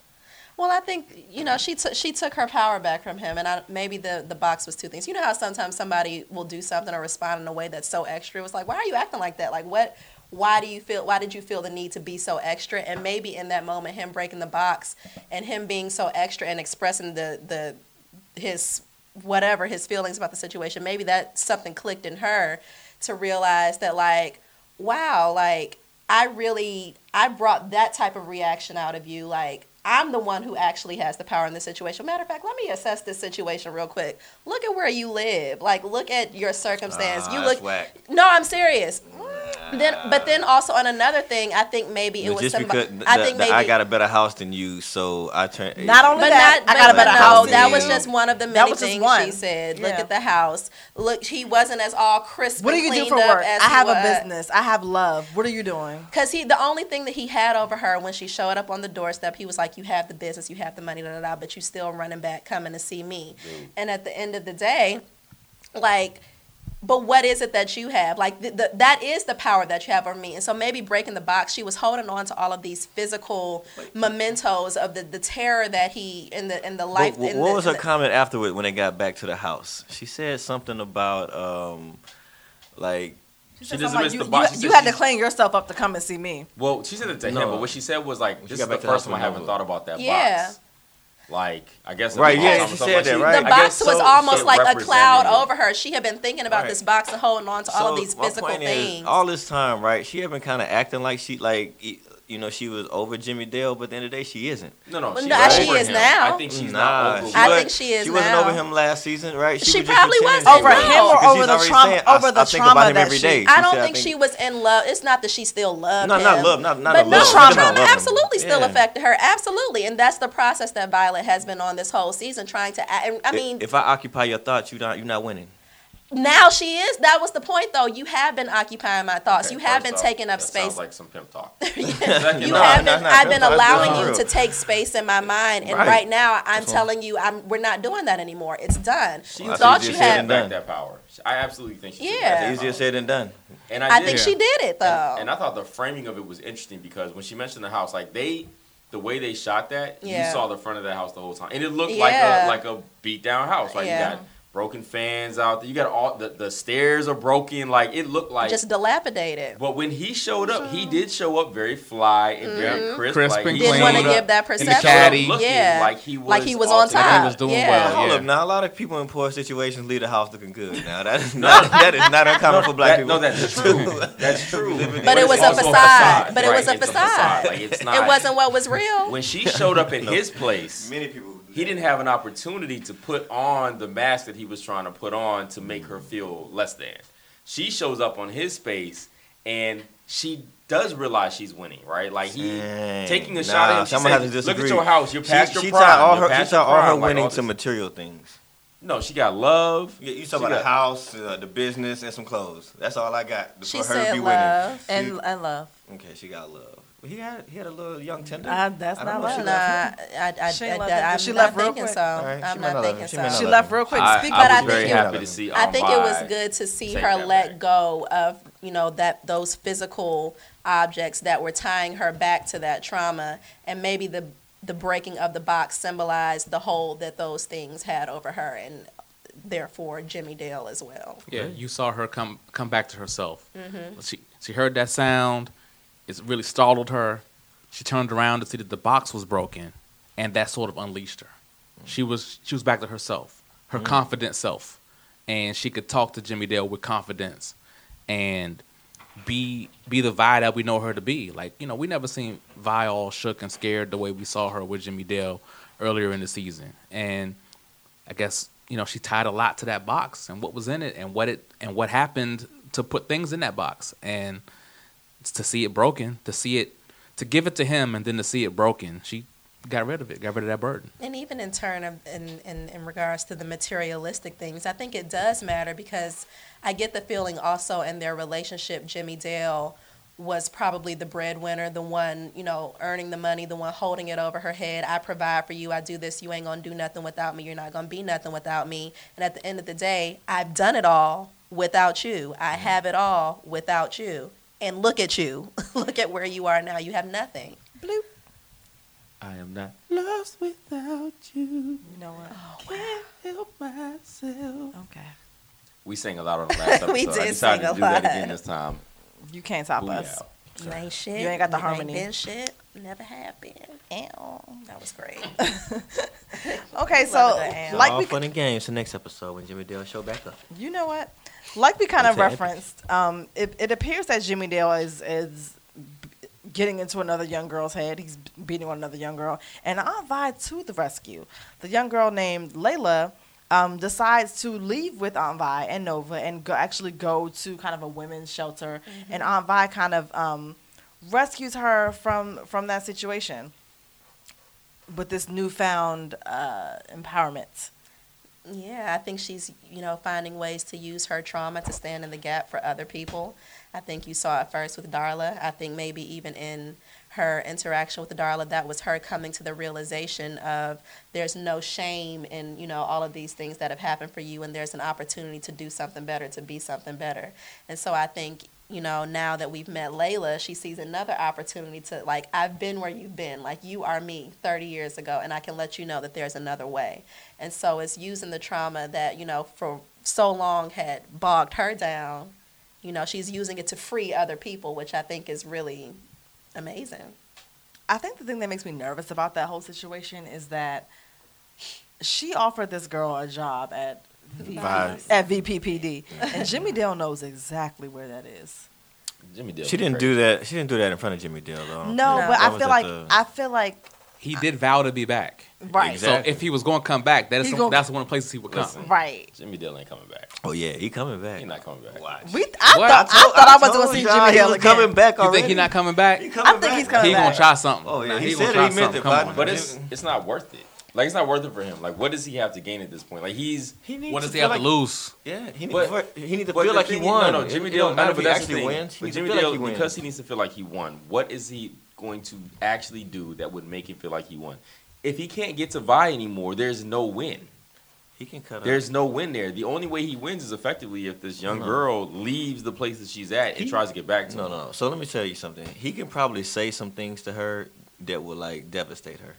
Well, I think you know she took she took her power back from him, and I, maybe the the box was two things. You know how sometimes somebody will do something or respond in a way that's so extra. It was like, why are you acting like that? Like what? Why do you feel? Why did you feel the need to be so extra? And maybe in that moment, him breaking the box and him being so extra and expressing the the his whatever his feelings about the situation. Maybe that something clicked in her to realize that like, wow, like I really I brought that type of reaction out of you. Like I'm the one who actually has the power in this situation. Matter of fact, let me assess this situation real quick. Look at where you live. Like look at your circumstance. Ah, you that's look whack. No, I'm serious. Then but then also on another thing, I think maybe it But was just somebody because I think the maybe I got a better house than you, so I turned. Not only but that, not, I got a but better no, house. than that was just one of the many things one. she said. Look at the house. Look, he wasn't as all crisp. What do you do for work? I have a was. business. I have love. What are you doing? Cause he, the only thing that he had over her when she showed up on the doorstep, he was like, "You have the business, you have the money, da da da, but you're still running back, coming to see me." And at the end of the day, like, but what is it that you have? Like, the, the, that is the power that you have over me. And so maybe breaking the box, she was holding on to all of these physical mementos of the, the terror that he in the in the life. What, in what the- was her comment afterward when they got back to the house? She said something about um, like She Something doesn't like miss you, the you- box. She you said had to clean yourself up to come and see me. Well, she said it to him, but what she said was like, "This is the back to the first time I haven't thought about that Yeah. box." Like, I guess Right, yeah, she something said that, right. The I box guess was so- almost so like a cloud represented- over her. She had been thinking about Right. this box and holding on to all of these physical point is, things. all this time, right? She had been kind of acting like she like you know she was over Jimmy Dale, but at the end of the day, she isn't. No, no, Well, she's no, she is him. now. I think she's nah, not over. she I was- think she is She wasn't now. over him last season, right? She was probably was she Over No. him or over the trauma? saying, I- over I the think trauma about him that every she. day. I don't said, think she was in love. It's not that she still loved No, him. No, not love, not not but a no, love. She trauma. trauma love him. absolutely still Yeah. affected her. Absolutely, and that's the process that Violet has been on this whole season, trying to. I mean, if I occupy your thoughts, you not you're not winning. Now she is. That was the point, though. You have been occupying my thoughts. Okay, you have first been off, taking up that space. Sounds like some pimp talk. *laughs* you No, have no, been. no, I've been that's allowing you to take space in my mind, and Right. right, now I'm telling you, I'm. We're not doing that anymore. It's done. She Well, thought think you you said had. it back done. that power. I absolutely think she took Yeah. back that Easier power. said than done. And I, I did. think she did it though. And, and I thought the framing of it was interesting because when she mentioned the house, like they, the way they shot that, Yeah. you saw the front of that house the whole time, and it looked like a like a beat down house. Like Yeah. you got broken fans out there, you got all the the stairs are broken. Like it looked like. Just dilapidated. but when he showed up, he mm-hmm. did show up very fly and very mm-hmm. crisp. Crisp like, and he Didn't want to give that in the perception. caddy. looking Yeah. like he was Like he was on together. top. He was doing yeah. well. Hold Yeah. up, now a lot of people in poor situations leave the house looking good. Now that is *laughs* not that is not uncommon for black That- people. no, that's *laughs* true. That's true. But it was a also facade. But it was a It's facade. Like it's not. It wasn't what was real. When she showed up at *laughs* his place, Many people. He didn't have an opportunity to put on the mask that he was trying to put on to make her feel less than. She shows up on his space and she does realize she's winning, right? Like he Dang. taking a Nah, shot at him. She I'm gonna have said, to Look at your house. You're past she, your she prime. all You're her, she tied your all her prime," like, winning all to material things. No, she got love. You, you talk about got- a house, uh, the business, and some clothes. That's all I got for She her said to be love. winning. And, and love. Okay, she got love. He had he had a little young tender. Uh, that's I don't not know she left I, I, She I, ain't I, him. I'm She not left real thinking quick. so. All right, I'm not not thinking him. She so. She left real quick. I, Speak I But was I very think it- happy to see. I think it was good to see her let back. go of you know that those physical objects that were tying her back to that trauma, and maybe the the breaking of the box symbolized the hold that those things had over her, and therefore Jimmy Dale as well. Yeah, you saw her come come back to herself. Mm-hmm. She she heard that sound. It really startled her. She turned around to see that the box was broken, and that sort of unleashed her. She was she was back to herself, her mm. confident self, and she could talk to Jimmy Dale with confidence, and be be the Vi that we know her to be. Like you know, we never seen Vi all shook and scared the way we saw her with Jimmy Dale earlier in the season, and I guess you know she tied a lot to that box and what was in it and what it and what happened to put things in that box and to see it broken, to see it, to give it to him and then to see it broken, she got rid of it, got rid of that burden. And even in turn of in, in, in regards to the materialistic things, I think it does matter because I get the feeling also in their relationship, Jimmy Dale was probably the breadwinner, the one, you know, earning the money, the one holding it over her head. I provide for you, I do this, you ain't gonna do nothing without me, you're not gonna be nothing without me. And at the end of the day, I've done it all without you. I mm-hmm. have it all without you. And look at you. *laughs* look at where you are now. You have nothing. Bloop. I am not lost without you. You know what? Oh, can't help myself. Okay. We sang a lot on the last *laughs* episode. We I did decided sing to a do that lot. again this time. You can't stop Booyah. us. You ain't shit. You ain't got the harmony. Ain't been shit. Never have been. Ow. That was great. *laughs* Okay, so Love it, Am. like all we, fun and games. The next episode when Jimmy Dale show back up. you know what? Like we kind of referenced, um, it, it appears that Jimmy Dale is is getting into another young girl's head. He's beating on another young girl, and Aunt Vi to the rescue. The young girl named Layla um, decides to leave with Aunt Vi and Nova and go, actually go to kind of a women's shelter, and Aunt Vi kind of um, rescues her from from that situation with this newfound uh, empowerment. Yeah, I think she's, you know, finding ways to use her trauma to stand in the gap for other people. I think you saw it first with Darla. I think maybe even in her interaction with Darla, that was her coming to the realization of there's no shame in, you know, all of these things that have happened for you and there's an opportunity to do something better, to be something better. And so I think, you know, now that we've met Layla, she sees another opportunity to like, I've been where you've been. Like you are me 30 years ago and I can let you know that there's another way. And so it's using the trauma that, you know, for so long had bogged her down. You know, she's using it to free other people, which I think is really amazing. I think the thing that makes me nervous about that whole situation is that she offered this girl a job at Vibe. at VPPD, and Jimmy Dale knows exactly where that is. Jimmy Dale. She didn't do that. She didn't do that in front of Jimmy Dale though. No, No. but I feel like the- I feel like He did vow to be back. right, Exactly. So if he was going to come back, that is He some- gon- that's one of the places he would come. Listen. right. Jimmy Dale ain't coming back. Oh yeah, he coming back. He's not coming back. Watch. We I What? thought I, told- thought I, was going to see Jimmy Dale again. coming back You think he not coming back? He He, coming I think he's coming back. coming gonna try something. Oh, yeah, Nah, he gonna said he meant it, Come But it's it's not worth it. Like it's not worth it for him. Like what does he have to gain at this point? Like he's He needs What to does he feel have to lose? Yeah, he needs, But- to, he needs to feel like he won. No, no, Jimmy It- it Dale. don't matter if but he that's the actually thing. wins. He But Jimmy feel like Dale, because he needs to feel like he won. What is he going to actually do that would make him feel like he won? If he can't get to Vi anymore, there's no win. he can cut. There's no win there. The only way he wins is effectively if this young No. girl leaves the place that she's at and tries to get back to No, him. no. So let me tell you something. He can probably say some things to her that will like devastate her.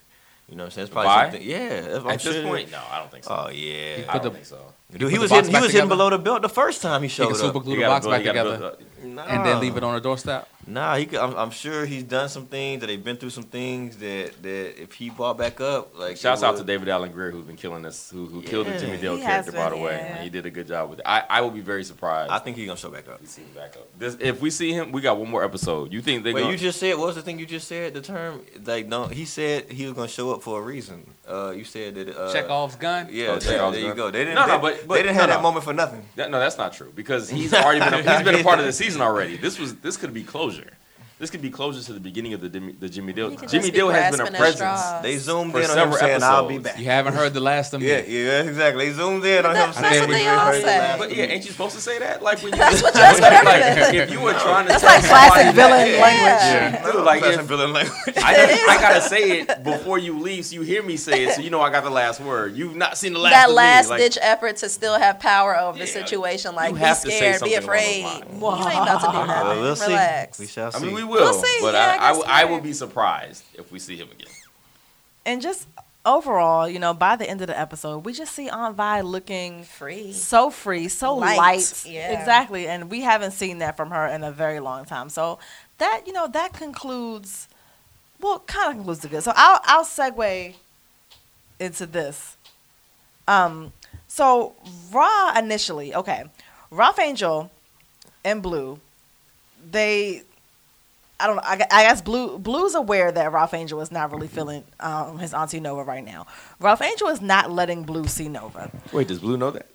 You know what I'm saying? It's probably Vi? something. Yeah. that's- I'm At sure this point, no, I don't think so. Oh yeah. I don't the- think so. Dude, he put was hitting, he was hitting together? below the belt the first time he He showed can super up. glue the box back you together build- Nah. and then leave it on the doorstep. Nah, he. Could, I'm, I'm sure he's done some things that they've been through some things that that if he brought back up, like Shouts out to David Alan Grier who's been killing us, who, who killed the Jimmy Dale He has character, by the way. yeah. He did a good job with it. I, I will be very surprised I think he's gonna show back up. if we see him back up. This, if we see him, we got one more episode. You think they Wait, gonna, you just said what was the thing you just said? The term like no, he said he was gonna show up for a reason. Uh, you said that. Uh, Chekhov's gun. Yeah, Oh, there, Chekhov's there you gun. go. They didn't. No, no, they, but- but- they didn't have no, that moment for nothing. That, no, that's not true because he's *laughs* already been a, he's been a part of the *laughs* season already. This was this could be closure. This could be closer to the beginning of the Jimmy, the Jimmy Dale. Jimmy just be has been a presence. They zoomed in on him several saying, "I'll be back." You haven't heard the last of me. Yeah, yeah, exactly. They zoomed in on But him saying, what "We they heard say. But yeah, ain't you supposed to say that? Like when you That's what- *laughs* that's what like, everything- if you were trying to That's tell like classic somebody villain that- language. Yeah. Dude, like Classic if, villain language. I, gotta say it before you leave, so you hear me say it, so you know I got the last word. You've not seen the last. that last ditch effort to still have power over the situation. Like, be have to say scared, be something along those afraid. You ain't about to do nothing. Well, we'll see. Relax. We shall I see. mean, we will, We'll see. but Yeah, I I, I, will- I will be surprised if we see him again. And just overall, you know, by the end of the episode, we just see Aunt Vi looking Free. so free, so Light, light. yeah. Exactly. And we haven't seen that from her in a very long time. So that, you know, that concludes well, kind of concludes the good. So I'll I'll segue into this. Um so Raw initially, okay. Ralph Angel and Blue, they I don't know. I, I guess Blue Blue's aware that Ralph Angel is not really feeling um, his auntie Nova right now. Ralph Angel is not letting Blue see Nova. Wait, does Blue know that?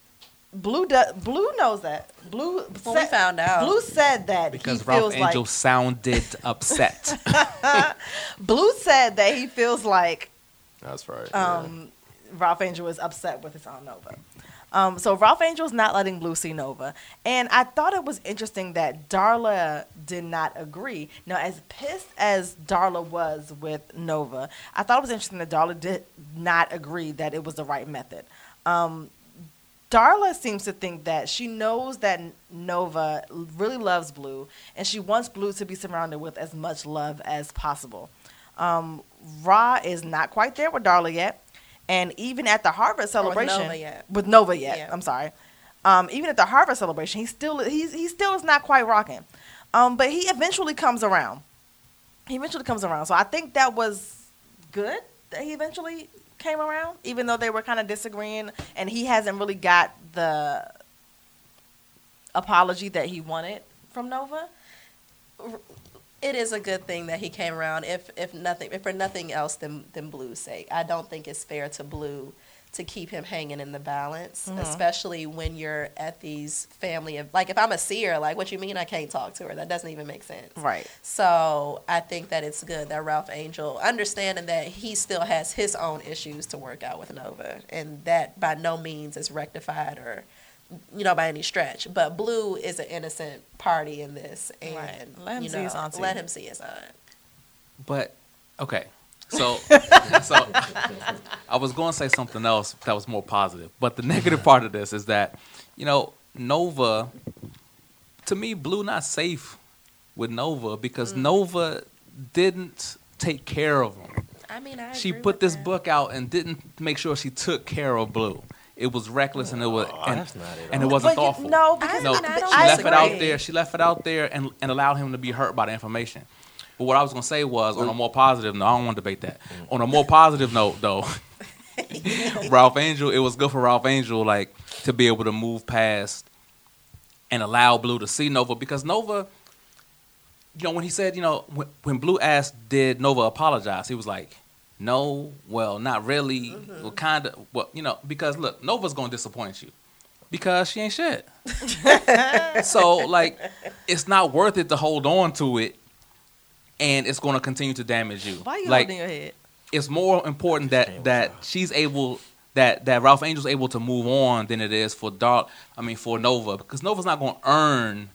Blue do, Blue knows that. Blue When we found out. Blue said that Because he Ralph Angel like sounded *laughs* upset. *laughs* Blue said that he feels like That's right. um, Ralph Angel is upset with his aunt Nova. Um, so Ralph Angel's not letting Blue see Nova, and I thought it was interesting that Darla did not agree. Now, as pissed as Darla was with Nova, I thought it was interesting that Darla did not agree that it was the right method. Um, Darla seems to think that she knows that Nova really loves Blue, and she wants Blue to be surrounded with as much love as possible. Um, Ra is not quite there with Darla yet, and even at the Harvard celebration, Nova yet. with Nova yet, Yeah. I'm sorry. Um, even at the Harvard celebration, he still he's he still is not quite rocking, um, but he eventually comes around. He eventually comes around, so I think that was good that he eventually came around, even though they were kind of disagreeing, and he hasn't really got the apology that he wanted from Nova. It is a good thing that he came around. If if nothing, if for nothing else than than Blue's sake, I don't think it's fair to Blue to keep him hanging in the balance, Mhm. especially when you're at these family of like. If I'm a seer, like, what you mean I can't talk to her? That doesn't even make sense. Right. So I think that it's good that Ralph Angel, understanding that he still has his own issues to work out with Nova, and that by no means is rectified or, you know, by any stretch. But Blue is an innocent party in this, and Right. Let him you see know, his auntie. Let him see his aunt. But okay, so *laughs* so I was going to say something else that was more positive, but the negative part of this is that you know Nova, to me, Blue not safe with Nova because Mm. Nova didn't take care of him. I mean, I She agree put with this that. book out and didn't make sure she took care of Blue. It was reckless and it was Oh, and, that's not it and it wasn't But you- thoughtful. no, because no, I mean, I she don't left it out there. She left it out there and, and allowed him to be hurt by the information. But what I was gonna say was, on a more positive note, I don't want to debate that. Mm-hmm. On a more positive note, though, *laughs* Ralph Angel, it was good for Ralph Angel, like to be able to move past and allow Blue to see Nova because Nova, you know, when he said, you know, when, when Blue asked, did Nova apologize? He was like, no, well, not really, mm-hmm. well, kind of, well, you know, because look, Nova's gonna disappoint you because she ain't shit. *laughs* so like, it's not worth it to hold on to it, and it's gonna continue to damage you. why are you like, holding your head? it's more important that that she's able that that Ralph Angel's able to move on than it is for Dark. I mean for Nova because Nova's not going to earn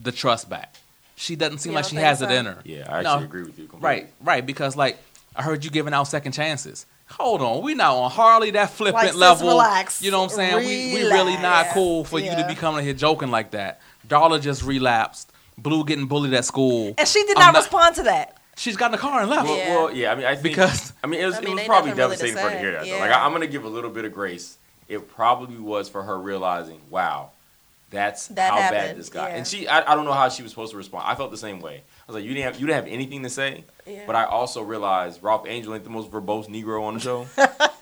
the trust back. She doesn't seem You like she has so? it in her. Yeah, I No. actually agree with you. Completely. Right, right. Because like I heard you giving out second chances. Hold on, we not on Harley that flippant Like, level. relax. You know what I'm saying? We we really not cool for you to be coming here joking like that. Darla just relapsed. Blue getting bullied at school. And she did not, not- respond to that. She's got in the car and left. Well, Yeah. well, yeah. I mean, I think Because- I mean, it was, I it was probably nothing really devastating for her to hear that. Though. Yeah. Like, I, I'm gonna give a little bit of grace. It probably was for her realizing, wow, that's That how bad this got. yeah. And she, I, I don't know how she was supposed to respond. I felt the same way. I was like, you didn't have, you didn't have anything to say. Yeah. But I also realized Ralph Angel ain't the most verbose Negro on the show.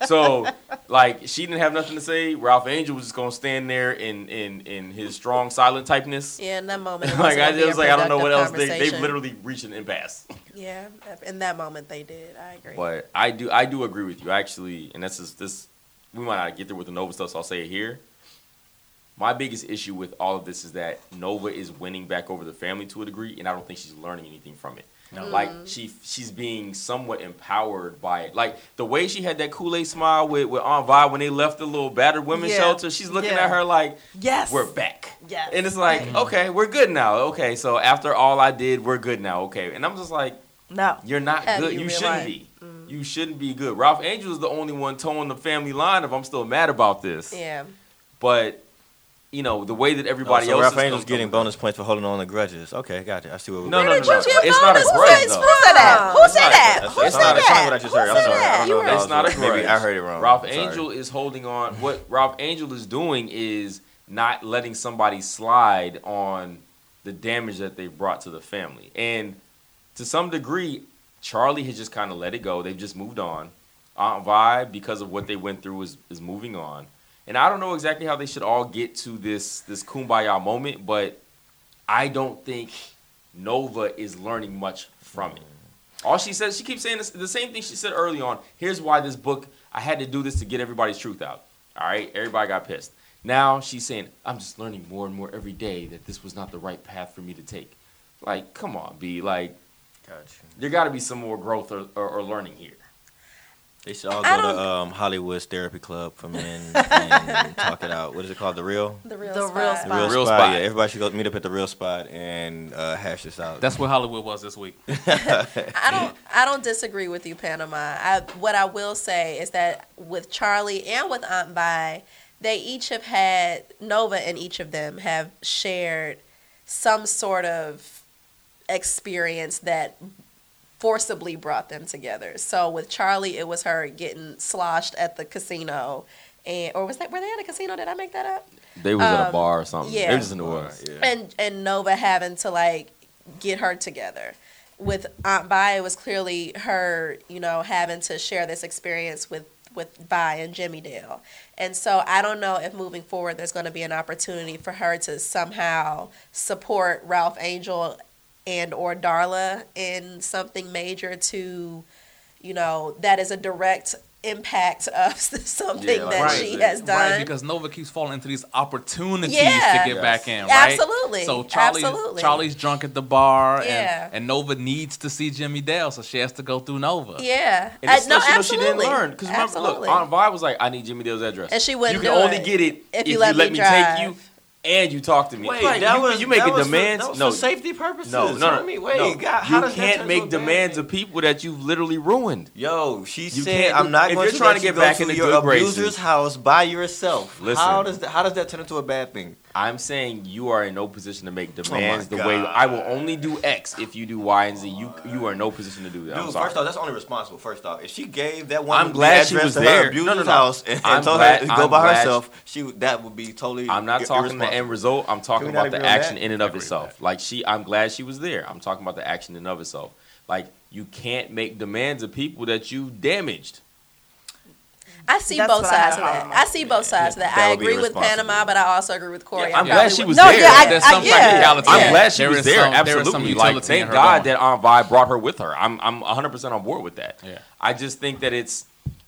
so, *laughs* like, she didn't have nothing to say. Ralph Angel was just gonna stand there in in in his strong silent typeness. Yeah, in that moment. it *laughs* like I gonna be a just like I don't know what else they they literally reached an impasse. Yeah, in that moment they did. I agree. But I do I do agree with you actually, and that's just this. We might not get there with the Nova stuff, so I'll say it here. My biggest issue with all of this is that Nova is winning back over the family to a degree, and I don't think she's learning anything from it. Like she she's being somewhat empowered by it. Like the way she had that Kool Aid smile with, with Aunt Vi when they left the little battered women's Yeah. shelter, she's looking Yeah. at her like, Yes. "We're back." Yes. And it's like, mm-hmm. okay, we're good now. Okay, so after all I did, we're good now. Okay, and I'm just like, No. you're not Have good. you You, shouldn't realized- be. Mm-hmm. You shouldn't be good. Ralph Angel is the only one toeing the family line. If I'm still mad about this, yeah, but you know the way that oh, everybody Oh, so else Ralph is Angel's still- getting bonus points for holding on to grudges. Okay, got it. I see what we're No, no, Where no, no. It's not a grudge points though. from? Who said that? Who said that? Who said not- That's not what I just Who heard. I'm sorry. I don't know. were- if that It's not a grudge. Maybe I heard it wrong. Ralph Angel is holding on. What Ralph Angel is doing is not letting somebody slide on the damage that they brought to the family. And to some degree, Charlie has just kind of let it go. They've just moved on. Aunt Vi, because of what they went through, is is moving on. And I don't know exactly how they should all get to this this kumbaya moment, but I don't think Nova is learning much from it. All she says, she keeps saying this, the same thing she said early on. Here's why this book, I had to do this to get everybody's truth out. All right, everybody got pissed. Now she's saying, I'm just learning more and more every day that this was not the right path for me to take. Like, come on, B. Like, Gotcha. there got to be some more growth or, or, or learning here. They should all I go to don't- um, Hollywood's therapy club for men *laughs* and talk it out. What is it called? The real. the real The spot. real The spot. real, Real spot. spot. Yeah, everybody should go meet up at the real spot and uh, hash this out. That's where Hollywood was this week. *laughs* I don't I don't disagree with you, Panama. I, what I will say is that with Charlie and with Aunt Vi, they each have had Nova and each of them have shared some sort of experience that forcibly brought them together. So with Charlie, it was her getting sloshed at the casino, and or was that were they at a casino? Did I make that up? They was at a Um, bar or something. yeah. They was just in the woods. yeah. and and Nova having to like get her together. With Aunt Vi, it was clearly her, you know, having to share this experience with with Vi and Jimmy Dale. And so I don't know if moving forward there's going to be an opportunity for her to somehow support Ralph Angel and or Darla in something major to, you know, that is a direct impact of *laughs* something Yeah, like that right. she has done. Right, because Nova keeps falling into these opportunities Yeah. to get Yes. back in, right? Absolutely. So Charlie, Absolutely. Charlie's drunk at the bar, Yeah. and, and Nova needs to see Jimmy Dale, so she has to go through Nova. yeah. And I- it's stuff she, know she didn't learn. Because remember, Absolutely. look, Aunt Vi was like, I need Jimmy Dale's address. And she wouldn't You can do only it get it if if you you let let, me me, drive. take you and you talk to me. Wait, Like, that you, was you making demands? For, no, for safety purposes. no, no, I no. mean, wait, no. God, how you does can't make into demands of people that you've literally ruined. Yo, she You said, can't- "I'm not if going you're to trying to get go back to in the your good graces- abuser's house by yourself." Listen. how does that, how does that turn into a bad thing? I'm saying you are in no position to make oh demands the God. way I will only do X if you do Y and Z. You you are in no position to do that. I'm Dude, sorry. first off, that's only responsible. First off, if she gave that one, I'm glad she address was to there. her abuser's No, no, no. house and, and I'm told glad- her to go I'm by herself, she would- that would be totally. I'm not ir- talking the end result. I'm talking Can we not about the action that? in and of itself. Like she, I'm glad she was there. I'm talking about the action in and of itself. Like you can't make demands of people that you damaged. I see That's both what I sides of that. problem I see both sides of that. That I agree with. Panama, but I also agree with Corey. Yeah, I I'm glad probably she would- was No, there. yeah, I- There's I some get it. practicality. I'm glad she There was there. some- there is some Absolutely. Like, thank God going. that Aunt Vi brought her with her. I'm I'm 100 percent on board with that. Yeah. I just think that it's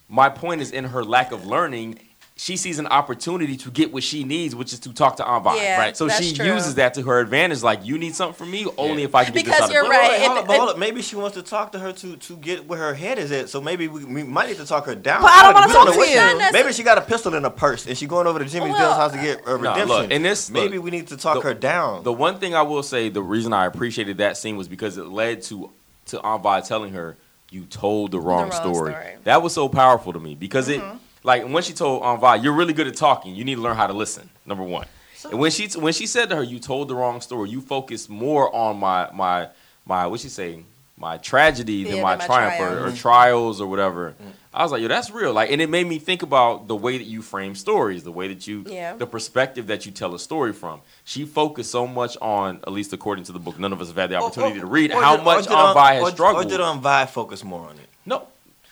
my point is in her lack of learning. She sees an opportunity to get what she needs, which is to talk to Aunt Vi. Yeah, right. So she true. uses that to her advantage. Like, you need something from me, only if I can get Because this out you're of Wait, wait, right. hold It- up, but hold up. Maybe she wants to talk to her to to get where her head is at. So maybe we, we might need to talk her down. But I don't wanna talk to what you. she- Not necess- Maybe she got a pistol in her purse and she going over to Jimmy Well, Dill's house to get a No, redemption. look, and this- maybe look, we need to talk the- her down. The one thing I will say, the reason I appreciated that scene was because it led to to Aunt Vi telling her, "You told the wrong, wrong story. story. That was so powerful to me because it, mm-hmm. Like, when she told Envoy, "You're really good at talking. You need to learn how to listen." Number one, and when she when she said to her, "You told the wrong story. You focused more on my my my what she say." My tragedy than Yeah, my than my triumph or, triumph. or trials or whatever. Mm-hmm. I was like, yo, that's real. Like, and it made me think about the way that you frame stories, the way that you, Yeah. the perspective that you tell a story from. She focused so much on, at least according to the book, none of us have had the oh, opportunity oh, to read, how did- much did Aunt Vi has or- struggled. Or did Envi focus more on it? no.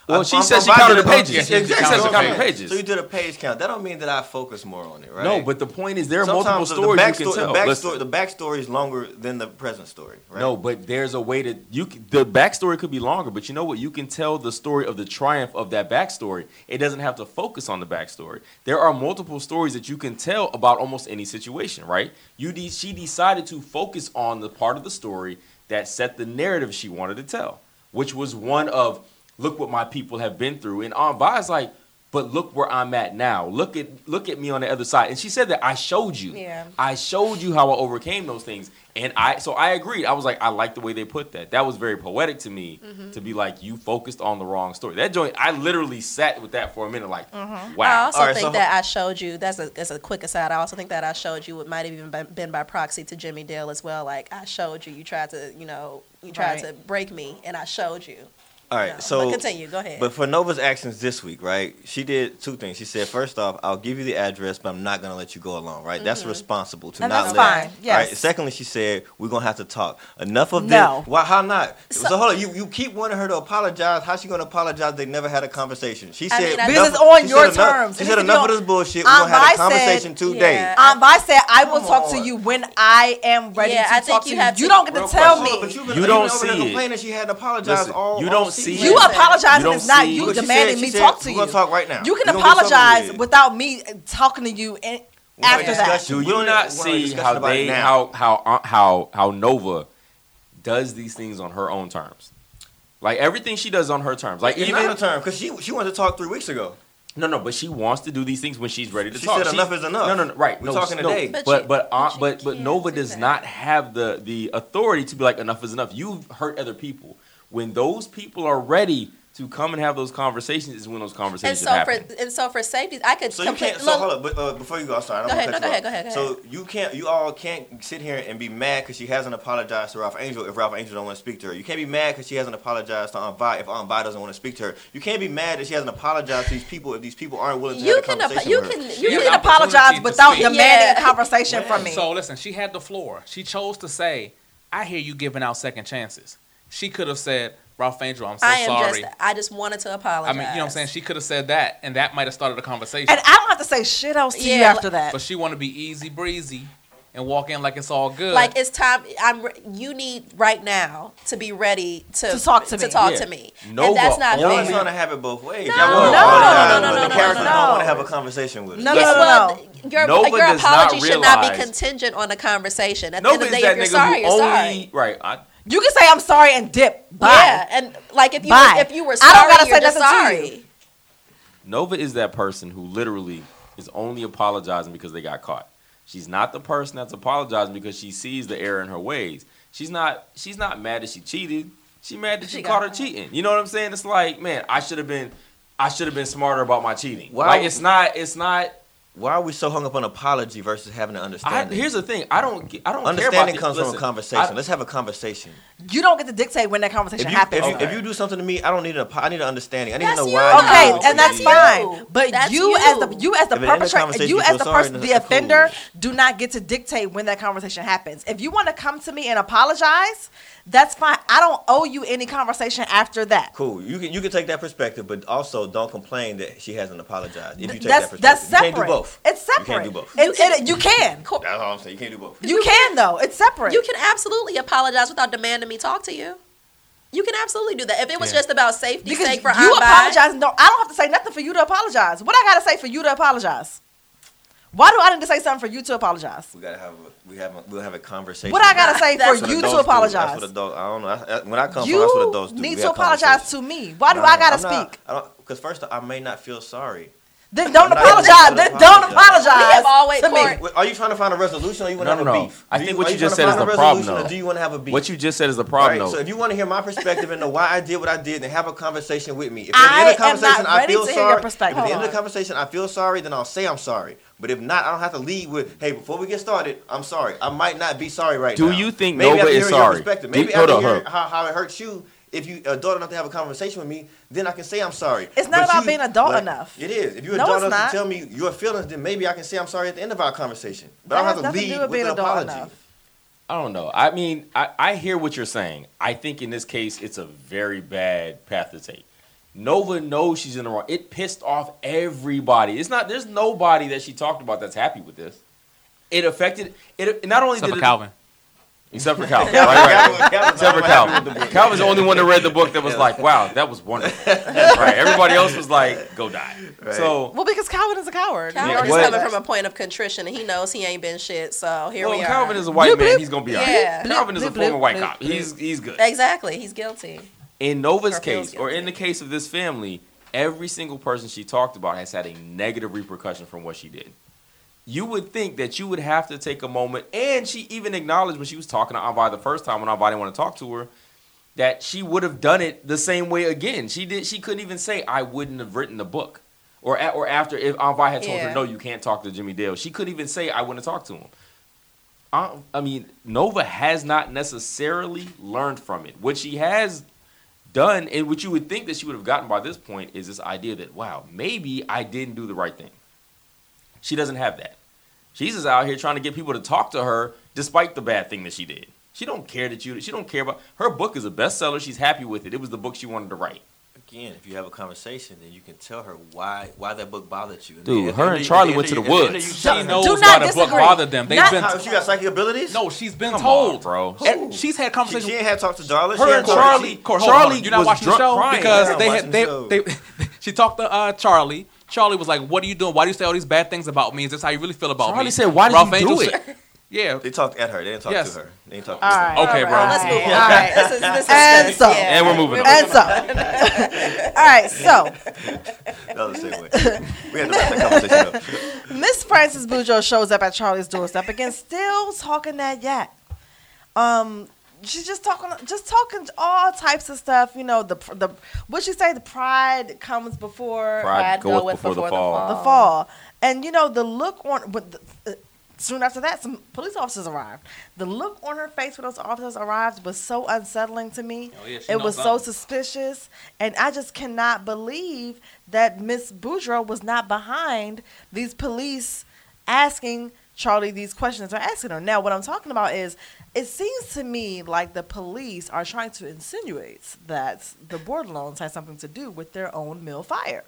Well, On- she on- said she counted the pages. yeah, She exactly. said she So counted the pages. So you did a page count. That don't mean that I focus more on it, right? No, but the point is, there are Sometimes multiple the- stories the you can backstory, tell. The backstory, Listen. the backstory is longer than the present story, right? No, but there's a way to you. The backstory could be longer, but you know what? You can tell the story of the triumph of that backstory. It doesn't have to focus on the backstory. There are multiple stories that you can tell about almost any situation, right? You de- she decided to focus on the part of the story that set the narrative she wanted to tell, which was one of look what my people have been through. And Aunt Vi is like, but look where I'm at now. Look at look at me on the other side. And she said that I showed you. Yeah. I showed you how I overcame those things. And I so I agreed. I was like, I like the way they put that. That was very poetic to me Mm-hmm. to be like, you focused on the wrong story. That joint, I literally sat with that for a minute, like, Mm-hmm. I also All right, think so- that I showed you. That's a, that's a quick aside. I also think that I showed you. It might have even been, been by proxy to Jimmy Dale as well. Like I showed you. You tried to, you know, you tried Right. to break me, and I showed you. All right, No, so but continue. Go ahead. But for Nova's actions this week, right? She did two things. She said, first off, I'll give you the address, but I'm not gonna let you go alone, right? That's Mm-hmm. responsible to And not that's let. fine, yes. Right. Secondly, she said, we're gonna have to talk. Enough of No. this. Why? How not? So, So- hold on. You you keep wanting her to apologize. How's she gonna apologize? They never had a conversation. She I said mean, I- Because it's on your said enough- terms. She said needs to be enough of this bullshit. We're Aunt gonna have a conversation said- today. Yeah. Aunt Vi said, "I will Come talk to you when I am ready Yeah, to I talk think to you you. have You don't get to tell me. Hold on, but you've been, You you've don't been over there see it. complaining she hadn't apologized Listen, all you don't season. See You it. Listen, apologizing you is don't you But demanding said- me said, talk to "We're you. gonna talk right now. You can We're gonna get something apologize without me talking to you in, after that. Do We you don't not want to see how they how how uh, how how Nova does these things on her own terms? Like everything she does on her terms. Like It's even not a term because she she wanted to talk three weeks ago. No, no, but she wants to do these things when she's ready to She talk. said enough is enough. No, no, no, right. We're no, talking no, today. But But but uh, but but but Nova do does that. not have the the authority to be like enough is enough. You've hurt other people. When those people are ready to come and have those conversations, is when those and conversations so for happen. and so for safety, I could So you can't. So hold up, but, uh, before you go, I'm sorry. I don't Go ahead, cut no, you go off. ahead, go ahead, So you can't. You all can't sit here and be mad because she hasn't apologized to Ralph Angel if Ralph Angel don't want to speak to her. You can't be mad because she hasn't apologized to Aunt Vi if Aunt Vi doesn't want to speak to her. You can't be mad that she hasn't apologized to these people if these people aren't willing to you have a can conversation apo- you with her. can You you can can apologize without demanding Yeah. a conversation from me. So listen, she had the floor. She chose to say, "I hear you giving out second chances." She could have said, "Ralph Angel, I'm so I am sorry." just I just wanted to apologize. I mean, you know what I'm saying? She could have said that, and that might have started a conversation. And I don't have to say shit else to you Yeah, after that. but she want to be easy breezy and walk in like it's all good. like it's time. I'm. You need right now to be ready to To talk to to me. talk Yeah. to me. Nova and that's not Y'all only- ain't fair. trying to have it both ways. No. Y'all want to No, apologize, no, but no, the no, character no, don't no. want to have a conversation with her. No, Yes, no, no, well, no. Your, Nova your does not apology should not be realize- contingent on the conversation. At the Nova end of the is day, that if you're nigga sorry, who you're only sorry. right. I, You can say I'm sorry and dip. Bye. Yeah, and like if you Bye. if you were I sorry, don't gotta say you're just to sorry. you. Nova is that person who literally is only apologizing because they got caught. She's not the person that's apologizing because she sees the error in her ways. She's not she's not mad that she cheated. She mad that She you got caught her caught. cheating. You know what I'm saying? It's like, man, I should have been I should have been smarter about my cheating. Why- Like it's not it's not Why are we so hung up on apology versus having an I, understanding? here's the thing. I don't get- I don't care about understanding the- comes listen, from a conversation. I- Let's have a conversation. You don't get to dictate when that conversation If you, happens. if, you, Okay. if you do something to me, I don't need an. I need an understanding. I need That's to know you. why. Okay, do and that's you That's did. fine. you. But That's you, you. as the you as the If at the end of the perpetrator, you you as the person, then the that's cool. offender, do not get to dictate when that conversation happens. If you want to come to me and apologize, that's fine. I don't owe you any conversation after that. Cool. You can you can take that perspective, but also don't complain that she hasn't apologized. If you take that's that that's perspective, separate. you can't do both. It's separate. You can't do both. It- it- you can. Co- That's all I'm saying. You can't do both. You can though. It's separate. You can absolutely apologize without demanding me talk to you. You can absolutely do that. If it was Yeah. just about safety Because sake for you Aunt Vi, apologize. No, I don't have to say nothing for you to apologize. What I gotta say for you to apologize? Why do I need to say something for you to apologize? We gotta have a, we have a, we'll have a conversation. What I gotta say That's for you to adults do. That's apologize? what adults, I don't know. I, I, when I come from, that's what adults You do. need We to apologize to me. Why do No, I gotta I'm not- speak? I don't because first I may not feel sorry. Then don't I'm apologize. Then don't apologize. apologize. We have always- to me. Are you trying to find a resolution or you want No, to have no, a no. beef? I Do think you- what are you just said is the problem, though. Or do you want to have a beef? What you just said is the problem, Right, though. so if you want to hear my perspective and know why I did what I did, then have a conversation with me. If at the end of the conversation I feel to hear your sorry, if at the end of the conversation I feel sorry, then I'll say I'm sorry. But if not, I don't have to lead with, "Hey, before we get started, I'm sorry." I might not be sorry right Do now. Do you think Maybe Nova after is hearing your sorry? perspective, Maybe hold after on, hearing hold how, how it hurts you, if you adult enough to have a conversation with me, then I can say I'm sorry. It's not But about you- being adult like, enough. It is. If you're No, adult enough not. to tell me your feelings, then maybe I can say I'm sorry at the end of our conversation. But That I don't have to nothing to lead with with an apology. enough. I don't know. I mean, I, I hear what you're saying. I think in this case, it's a very bad path to take. Nova knows she's in the wrong. It pissed off everybody. It's not. There's nobody that she talked about that's happy with this. It affected. It not only Except did for it, Calvin. except for Calvin. *laughs* right, right. Calvin's Except for not the Calvin. book. Calvin's the only one that read the book that was like, "Wow, that was wonderful." right. Everybody else was like, "Go die." Right. So Well, because Calvin is a coward. Calvin Yeah, is coming from a point of contrition, and he knows he ain't been shit. So here well, we are. Calvin is a white man. He's gonna be alright. Yeah. Calvin is a Bloop, former bloop, white bloop, cop. He's he's good. exactly. He's guilty. In Nova's case, or in the case of this family, every single person she talked about has had a negative repercussion from what she did. You would think that you would have to take a moment, and she even acknowledged when she was talking to Aunt Vi the first time when Aunt Vi didn't want to talk to her, that she would have done it the same way again. She did. She couldn't even say, "I wouldn't have written the book," or a- or after if Aunt Vi had told her, "No, you can't talk to Jimmy Dale," she couldn't even say, "I wouldn't have talked to him." I, I mean, Nova has not necessarily learned from it. What she has done, and what you would think that she would have gotten by this point, is this idea that, wow, maybe I didn't do the right thing. She doesn't have that. She's just out here trying to get people to talk to her despite the bad thing that she did. She don't care that you. She don't care about her book is a bestseller. She's happy with it. It was the book she wanted to write. Again, if you have a conversation, then you can tell her why why that book bothered you. And Dude, then- her then and Charlie then went to the and then woods. you She knows Do why not the book bothered them. They've Not- been How, she got psychic abilities? no. She's been Come told, on, bro. And She's had conversations. she ain't had talked to Darla. she Her and Charlie- she- Court, hold Charlie You're not was watching the drunk show crying. because they had they, the they, *laughs* she talked to uh, Charlie. Charlie was like, "What are you doing? Why do you say all these bad things about me? Is this how you really feel about me?" Charlie said, "Why did Ralph you do Angel it?" *laughs* said- Yeah. They talked at her. They didn't talk Yes. to her. They didn't talk to All her. right. Okay, bro. Let's move on. All right. This is, this is And so- Yeah. And we're moving on. And so, all right, so *laughs* That was the same way. We had to wrap that conversation up. *laughs* Miss Frances Boudreaux shows up at Charlie's doorstep again, still talking that yak. Um, she's just talking, just talking all types of stuff. You know, the the what she say, the pride comes before Pride Pride goeth goeth before the before the fall. fall. the fall, and you know the look on. But the, uh, soon after that, some police officers arrived. The look on her face when those officers arrived was so unsettling to me. Oh, yeah, it was so something. suspicious, and I just cannot believe that Miss Boudreaux was not behind these police asking Charlie these questions or asking her. Now, what I'm talking about is, it seems to me like the police are trying to insinuate that the Bordelons had something to do with their own mill fire.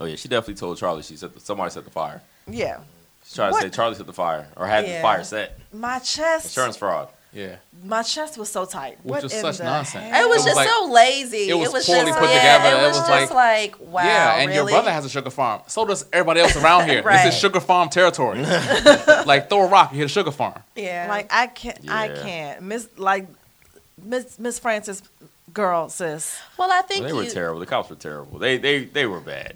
Oh yeah, she definitely told Charlie she set the, somebody set the fire. Yeah, She tried What? to say Charlie set the fire or had the fire set. my chest, Insurance fraud. Yeah. my chest was so tight. Which What was in such the nonsense. hell? It was It was just like- so lazy. it was just, poorly put yeah, together. It It was, was just like, wow. yeah, and your brother has a sugar farm. So does everybody else around here. Right. This is sugar farm territory. *laughs* like throw a rock, you hit a sugar farm. Yeah. Like I can't, I can't miss like Miss Miss Frances, girl, sis. well, I think They were terrible. The cops were terrible. They they they were bad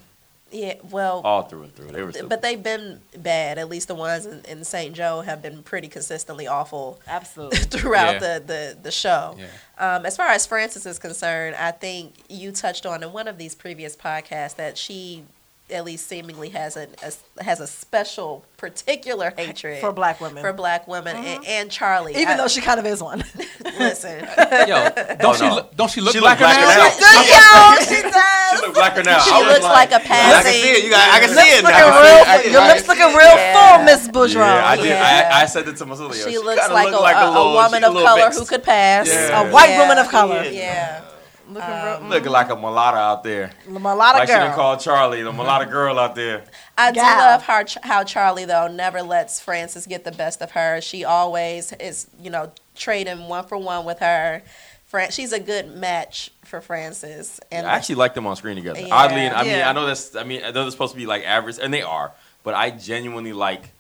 Yeah. Well, all through and through. They were. So, but they've been bad. At least the ones in, in St. Joe have been pretty consistently awful *laughs* Absolutely. *laughs* throughout Yeah. the, the, the show. Yeah. Um, as far as Frances is concerned, I think you touched on in one of these previous podcasts that she at least seemingly has a, a has a special particular hatred For black women. for black women and, mm-hmm. and Charlie. Even I- though she kind of is one. *laughs* listen, Yo, *laughs* don't she no. look, don't she look She blacker, look blacker now? now. *laughs* Yo, she does. she looked blacker now. she I was looks like, a I can passing. see it. You got. I can see it looking now. real. I see. Your lips looking real Yeah. full, Miss Boudreaux. Yeah, I did. Yeah. I, I said it to myself. yo, She looks kinda like, a, a, little- woman of little color mixed. who could pass. Yeah. A white woman of color. Yeah. Looking Um, looking like a mulatto out there. real. Mulatto Like she done girl. called Charlie the mulatto girl out there. I do Gal. love how how Charlie though never lets Frances get the best of her. She always is, you know, trading one for one with her. Fran- she's a good match for Frances. And I actually like them on screen together. Yeah. Oddly, and I mean, I know that's. I mean, I know they're supposed to be like average, and they are. But I genuinely like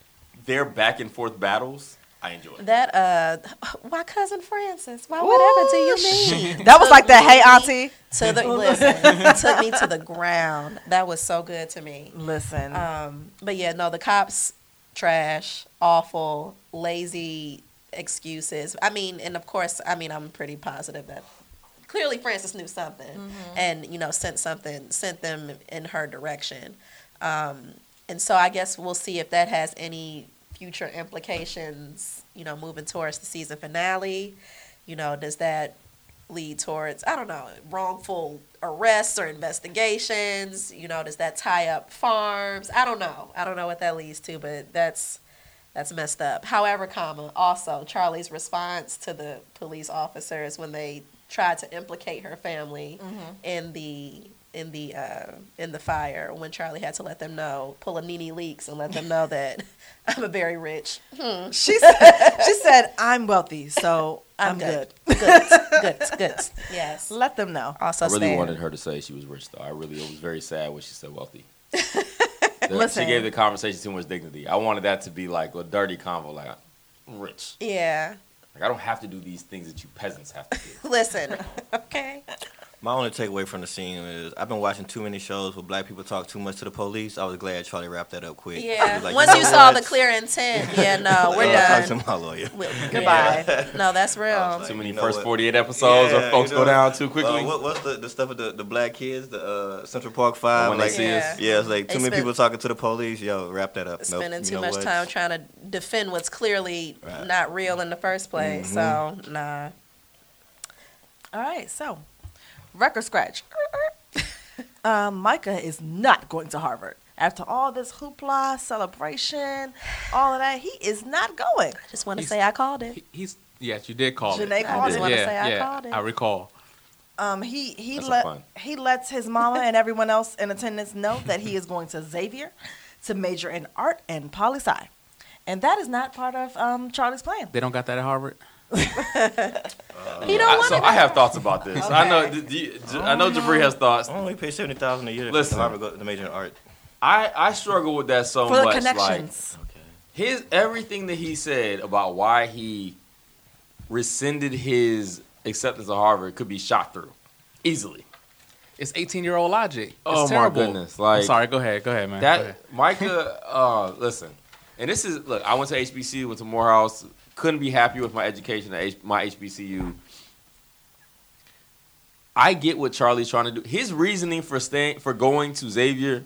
their back and forth battles. I enjoy. that uh, *laughs* why cousin Frances? Why whatever do you mean? That was like that. Hey, auntie. To the *laughs* listen, took me to the ground. That was so good to me. Listen. Um, but yeah, no, the cops trash, awful, lazy excuses. I mean, and of course, I mean, I'm pretty positive that clearly Frances knew something, and you know, sent something, sent them in her direction. Um, and so I guess we'll see if that has any future implications. You know, moving towards the season finale. You know, does that lead towards I don't know wrongful arrests or investigations? You know, does that tie up farms? I don't know. I don't know what that leads to, but that's that's messed up. However, comma also Charlie's response to the police officers when they tried to implicate her family mm-hmm. in the in the uh, in the fire when Charlie had to let them know, pull a NeNe Leakes and let them know that *laughs* I'm a very rich. *laughs* she said, she said, I'm wealthy, so *laughs* I'm, I'm good. good. Good, good, good. Yes. Let them know. Also, I really stand. wanted her to say she was rich, though. I really was very sad when she said wealthy. The- Listen. She gave the conversation too much dignity. I wanted that to be like a dirty convo, like I'm rich. Yeah. Like I don't have to do these things that you peasants have to do. Listen. okay. My only takeaway from the scene is I've been watching too many shows where black people talk too much to the police. I was glad Charlie wrapped that up quick. Yeah. like, Once know you saw the clear intent, *laughs* yeah, no, we're Uh, Talk done. to my lawyer. We- *laughs* Goodbye. yeah. No, that's real. Like, Too many you know first what? 48 episodes, Yeah, or folks you go down too quickly. Uh, what, what's the, the stuff with the, the black kids, the uh, Central Park Five? when they see Yeah. us. yeah, it's like They too many spend- people talking to the police. Yo, wrap that up. Nope, Spending you too know much what? time trying to defend what's clearly Right. Mm-hmm. not real in the first place. So, nah. All right, so record scratch. *laughs* um, Micah is not going to Harvard. After all this hoopla, celebration, all of that, he is not going. I just want to say I called it. He- He's yes, you did call Janae it. called I just it? want to yeah, say I yeah, called it. I recall. Um, he he That's let he lets his mama and everyone else in attendance know that he is going to Xavier to major in art and poli sci, and that is not part of um, Charlie's plan. They don't got that at Harvard. He don't I, so to. I have thoughts about this. I know. Okay. do you- I know Jabri has thoughts. I only pay seventy thousand a year. Listen. to Harvard go to major in art. I I struggle with that so For the much. Like connections. Okay. his everything that he said about why he rescinded his acceptance of Harvard could be shot through easily. It's 18 year old logic. It's Oh, my goodness, like- I'm sorry. Go ahead. Go ahead, man. Go ahead. That Micah, uh, listen, and this is look. I went to HBCU, went to Morehouse. Couldn't be happy with my education at H, my HBCU. I get what Charlie's trying to do. His reasoning for staying for going to Xavier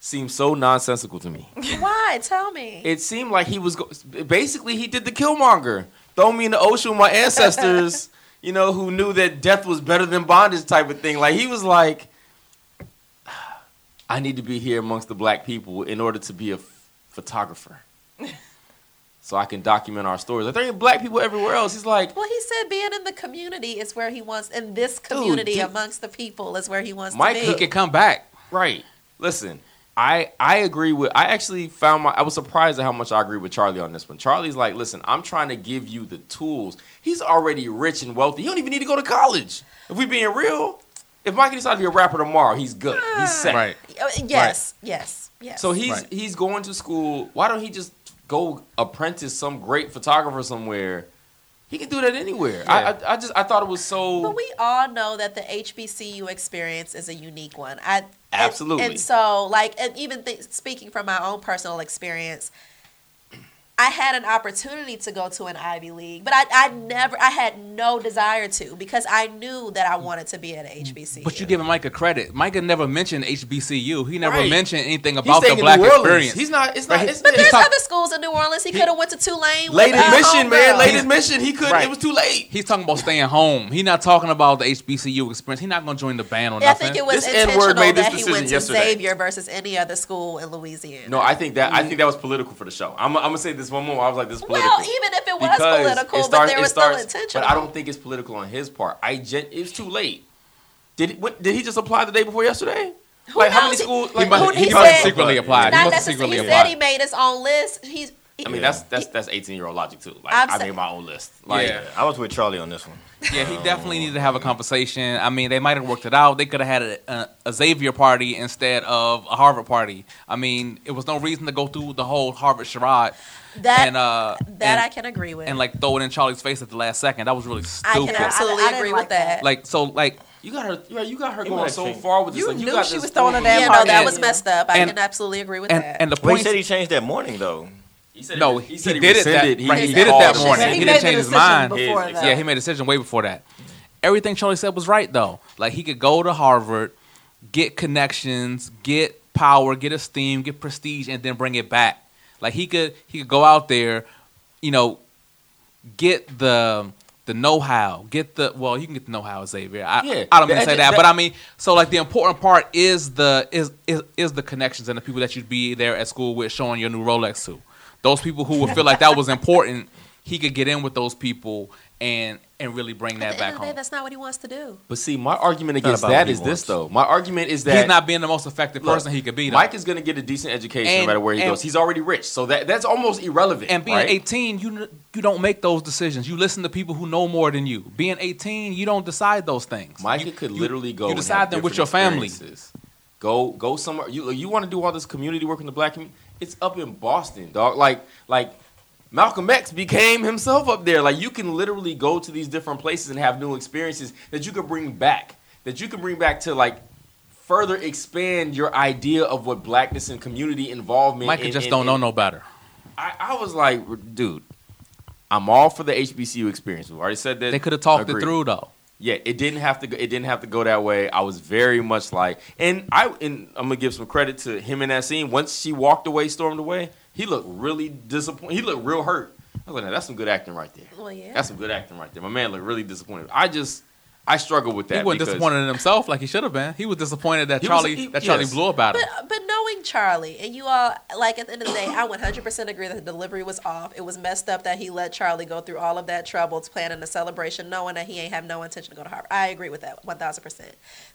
seems so nonsensical to me. *laughs* Why? Tell me. It seemed like he was go- basically he did the Killmonger, throw me in the ocean with my ancestors. *laughs* you know, who knew that death was better than bondage type of thing. Like he was like, I need to be here amongst the black people in order to be a f- photographer. *laughs* so I can document our stories. Like there ain't black people everywhere else. He's like, well, he said being in the community is where he wants, in this community did- amongst the people is where he wants Mike, to he be. He could come back. right. Listen, I I agree with. I actually found my. I was surprised at how much I agree with Charlie on this one. Charlie's like, listen, I'm trying to give you the tools. He's already rich and wealthy. He don't even need to go to college. If we being real, if Mikey decides to be a rapper tomorrow, he's good. He's set. Right. Uh, yes, yes, yes. So he's Right. he's going to school. Why don't he just go apprentice some great photographer somewhere? He can do that anywhere. I, Yeah. I I just I thought it was so. But we all know that the HBCU experience is a unique one. I and- Absolutely. And, so, like, and even th- speaking from my own personal experience, I had an opportunity to go to an Ivy League, but I, I never, I had no desire to because I knew that I wanted to be at a HBCU. But you giving Micah credit. Micah never mentioned HBCU. He never Right. mentioned anything about the black New experience. He's not. It's not. Right. It's, But it's there's not- other schools in New Orleans. He could have went to Tulane. late with, uh, admission, man. homegirl. Late admission. He couldn't. Right. It was too late. He's talking about staying home. He's not talking about the HBCU experience. He's not going to join the band or Yeah, I think it was This intentional made this that he went to yesterday. Xavier versus any other school in Louisiana. No, I think that I think that was political for the show. I'm, I'm gonna say this one more. I was like, this is political. well, even if it was Because political, it but there it was starts- still intentional. But I don't think it's political on his part. I gen- it's too late. Did he, what, did he just apply the day before yesterday? Who like how many knows? schools? He Like must- who- he He must said- secretly applied. He Not must necessarily. secretly He apply. said he made his own list. He's I mean, that's that's that's 18 year old logic too. Like I'm I made my own list. Like, Yeah. I was with Charlie on this one. Yeah, he definitely needed to have a conversation. I mean, they might have worked it out. They could have had a, a, a Xavier party instead of a Harvard party. I mean, it was no reason to go through the whole Harvard charade That and uh that and, I can agree with. and like throw it in Charlie's face at the last second. That was really I stupid. can absolutely I- I agree like with that. like so, like you got her. You got, her He going so change. far with this. You like, you knew got she was throwing a damn yeah, no, party. that was messed up. I and- can absolutely agree with and that. and the Well, he point. said he changed that morning though. He said no, he, he, said he did it that rescinded. right, he, he did it that morning. He He, didn't change his mind. His- that. Yeah, he made a decision way before that. Everything Charlie said was right though. Like he could go to Harvard, get connections, get power, get esteem, get prestige, and then bring it back. Like he could he could go out there, you know, get the the know how, get the well, you can get the know how, Xavier. I, Yeah, I don't mean to say that, that- but I mean, so like the important part is the is is is the connections and the people that you'd be there at school with, showing your new Rolex to. Those people who would feel like that was important, he could get in with those people and and really bring At that the back end of the day, home. that's not what he wants to do. But see, my argument against that is that what he is this though. My argument is that He's not being the most effective Look, person he could be. Though. Mike is going to get a decent education no matter where he and- goes. He's already rich, so that that's almost irrelevant. and being right? 18, you you don't make those decisions. You listen to people who know more than you. Being 18, you don't decide those things. Mike You- could you- literally go. You decide them with your family. Go go somewhere. You you want to do all this community work in the black community? It's up in Boston, dog. Like like Malcolm X became himself up there. Like you can literally go to these different places and have new experiences that you could bring back. That you can bring back to like further expand your idea of what blackness and community involvement. Micah and- just don't know no better. I, I was like, dude, I'm all for the HBCU experience. We already said that. They could have talked Agreed. it through though. Yeah, it didn't have to. Go, it didn't have to go that way. I was very much like, and I and I'm gonna give some credit to him in that scene. Once she walked away, stormed away, he looked really disappointed. He looked real hurt. I was like, "Now, that's some good acting right there. Well, yeah. That's some good acting right there. My man looked really disappointed. I just, I struggle with that. He wasn't disappointed in himself like he should have been. He was disappointed that He was- Charlie he- that Charlie yes. blew about him. But but knowing Charlie and you all like at the end of the day, I 100% agree that the delivery was off. It was messed up that he let Charlie go through all of that trouble to planning a celebration, knowing that he ain't have no intention to go to Harvard. I agree with that 1,000%.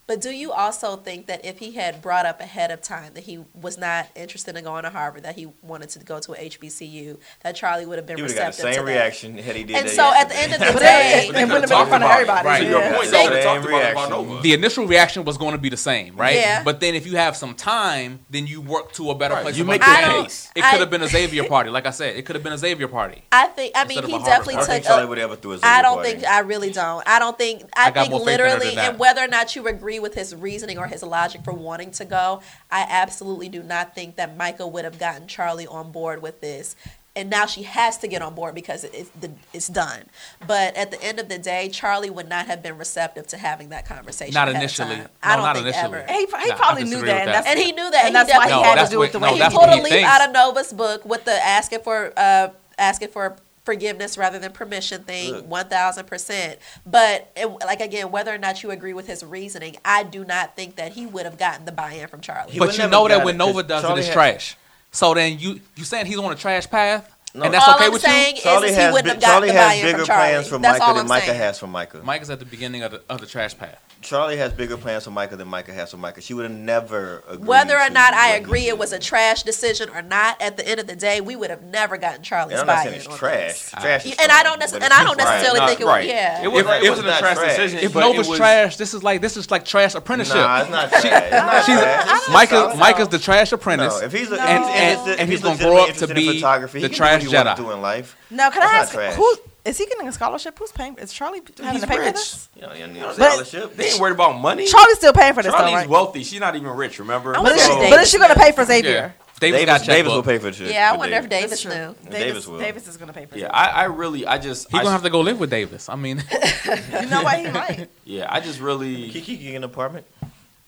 But do you also think that if he had brought up ahead of time that he was not interested in going to Harvard, that he wanted to go to a HBCU, that Charlie would have been He would have got receptive the same to that? reaction had he did And that so at the end of *laughs* the day, it- it wouldn't have been in front of about it. everybody. Right. To your Yeah. point, Same they talked about it reaction. about the initial reaction was going to be the same, right? Yeah. But then if you have some time, then you work to a better Right. place. You make your case. It could have been a Xavier party, like I said. It could have been a Xavier party. I think I mean he a Harvard definitely I don't took. think Charlie a- would ever do a I Xavier don't party. think I really don't. I don't think I, I got think more faith in her literally than that. and whether or not you agree with his reasoning or his logic for wanting to go, I absolutely do not think that Michael would have gotten Charlie on board with this. And now she has to get on board because it- it's it's done. But at the end of the day, Charlie would not have been receptive to having that conversation. Not initially. No, I don't not think initially. ever. And he, he Nah, probably knew that, and that. And he knew that. and He that's why he definitely- had No, to do it the way no, he that's did. what he totally thinks. out of Nova's book with the asking for uh, asking for forgiveness rather than permission thing, Look. one thousand percent. But it, like again, whether or not you agree with his reasoning, I do not think that he would have gotten the buy-in from Charlie. He but you know that got when it, Nova 'cause does Charlie it, it's had- trash. So then you you saying he's on a trash path, No. and that's all okay I'm with saying you? is, Charlie is he has, wouldn't bi- have gotten Charlie the has buy-in bigger from Charlie. plans for That's Micah than I'm Micah saying. has for Micah. Mike is at the beginning of the, of the trash path. Charlie has bigger plans for Micah than Micah has for Micah. She would have never agreed. Whether or not I agree it was a trash decision or not, at the end of the day, we would have never gotten Charlie's And I'm not buy-in. saying it's trash. this. Trash is And I don't but and I don't necessarily Right, think it right. was. Yeah. It was, It it was was a trash trash. decision. If Nova's it was, trash, this is like this is like trash apprenticeship. Nah, it's not trash. It's not She's- trash. It's Micah solid. Micah's the trash apprentice. No, if he's, a, No. And- he's and- and if he's gonna legitimately grow up to be photography, the trash he Jedi. wanna do in life. Now, can I That's not ask trash. who is he getting a scholarship? Who's paying? Is Charlie having he's to pay for this? You know, you need a But- scholarship. They ain't worried about money. Charlie's still paying for this, Charlie's though, right? wealthy. She's not even rich. Remember? I But is, she, but is she going to pay for Yeah. Xavier? Davis, got Davis. Davis will pay for the shit. Yeah, I with wonder if Davis. Davis That's true. knew. Davis Davis, will. Davis is going to pay for Yeah. I, I really, I just, He's I, gonna have to go live with Davis. I mean, *laughs* *laughs* You know what? He might. yeah, I just really, Kiki get an apartment.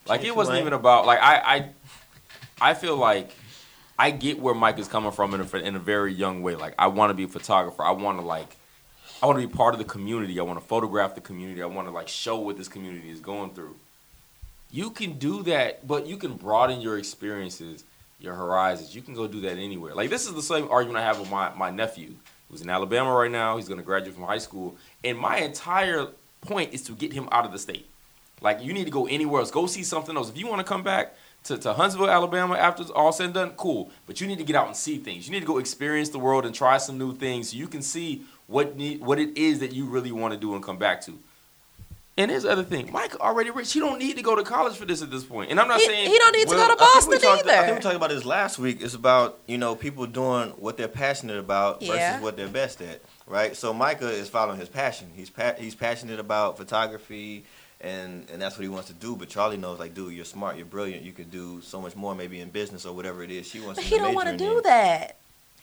like, Change it wasn't even about, like, I, I, I feel like I get where Mike is coming from in a, in a very young way. Like, I want to be a photographer. I want to like, I want to be part of the community. I want to photograph the community. I want to like show what this community is going through. You can do that, but you can broaden your experiences, your horizons. You can go do that anywhere. Like this is the same argument I have with my, my nephew, who's in Alabama right now. He's going to graduate from high school, and my entire point is to get him out of the state. Like you need to go anywhere else. Go see something else. If you want to come back, to, to Huntsville, Alabama after all said and done, cool. But you need to get out and see things. You need to go experience the world and try some new things so you can see what need, what it is that you really want to do and come back to. And here's the other thing, Mike already rich. He don't need to go to college for this at this point. And I'm not He- saying he don't need to Well, go to I think we Boston talked- I think we talked about this last week. It's about you know people doing what they're passionate about versus what they're best at, right? So Micah is following his passion. He's pa- he's passionate about photography, and and that's what he wants to do. But Charlie knows, like, dude, you're smart, you're brilliant, you could do so much more, maybe in business or whatever it is. She wants. But to he don't want to do in. that.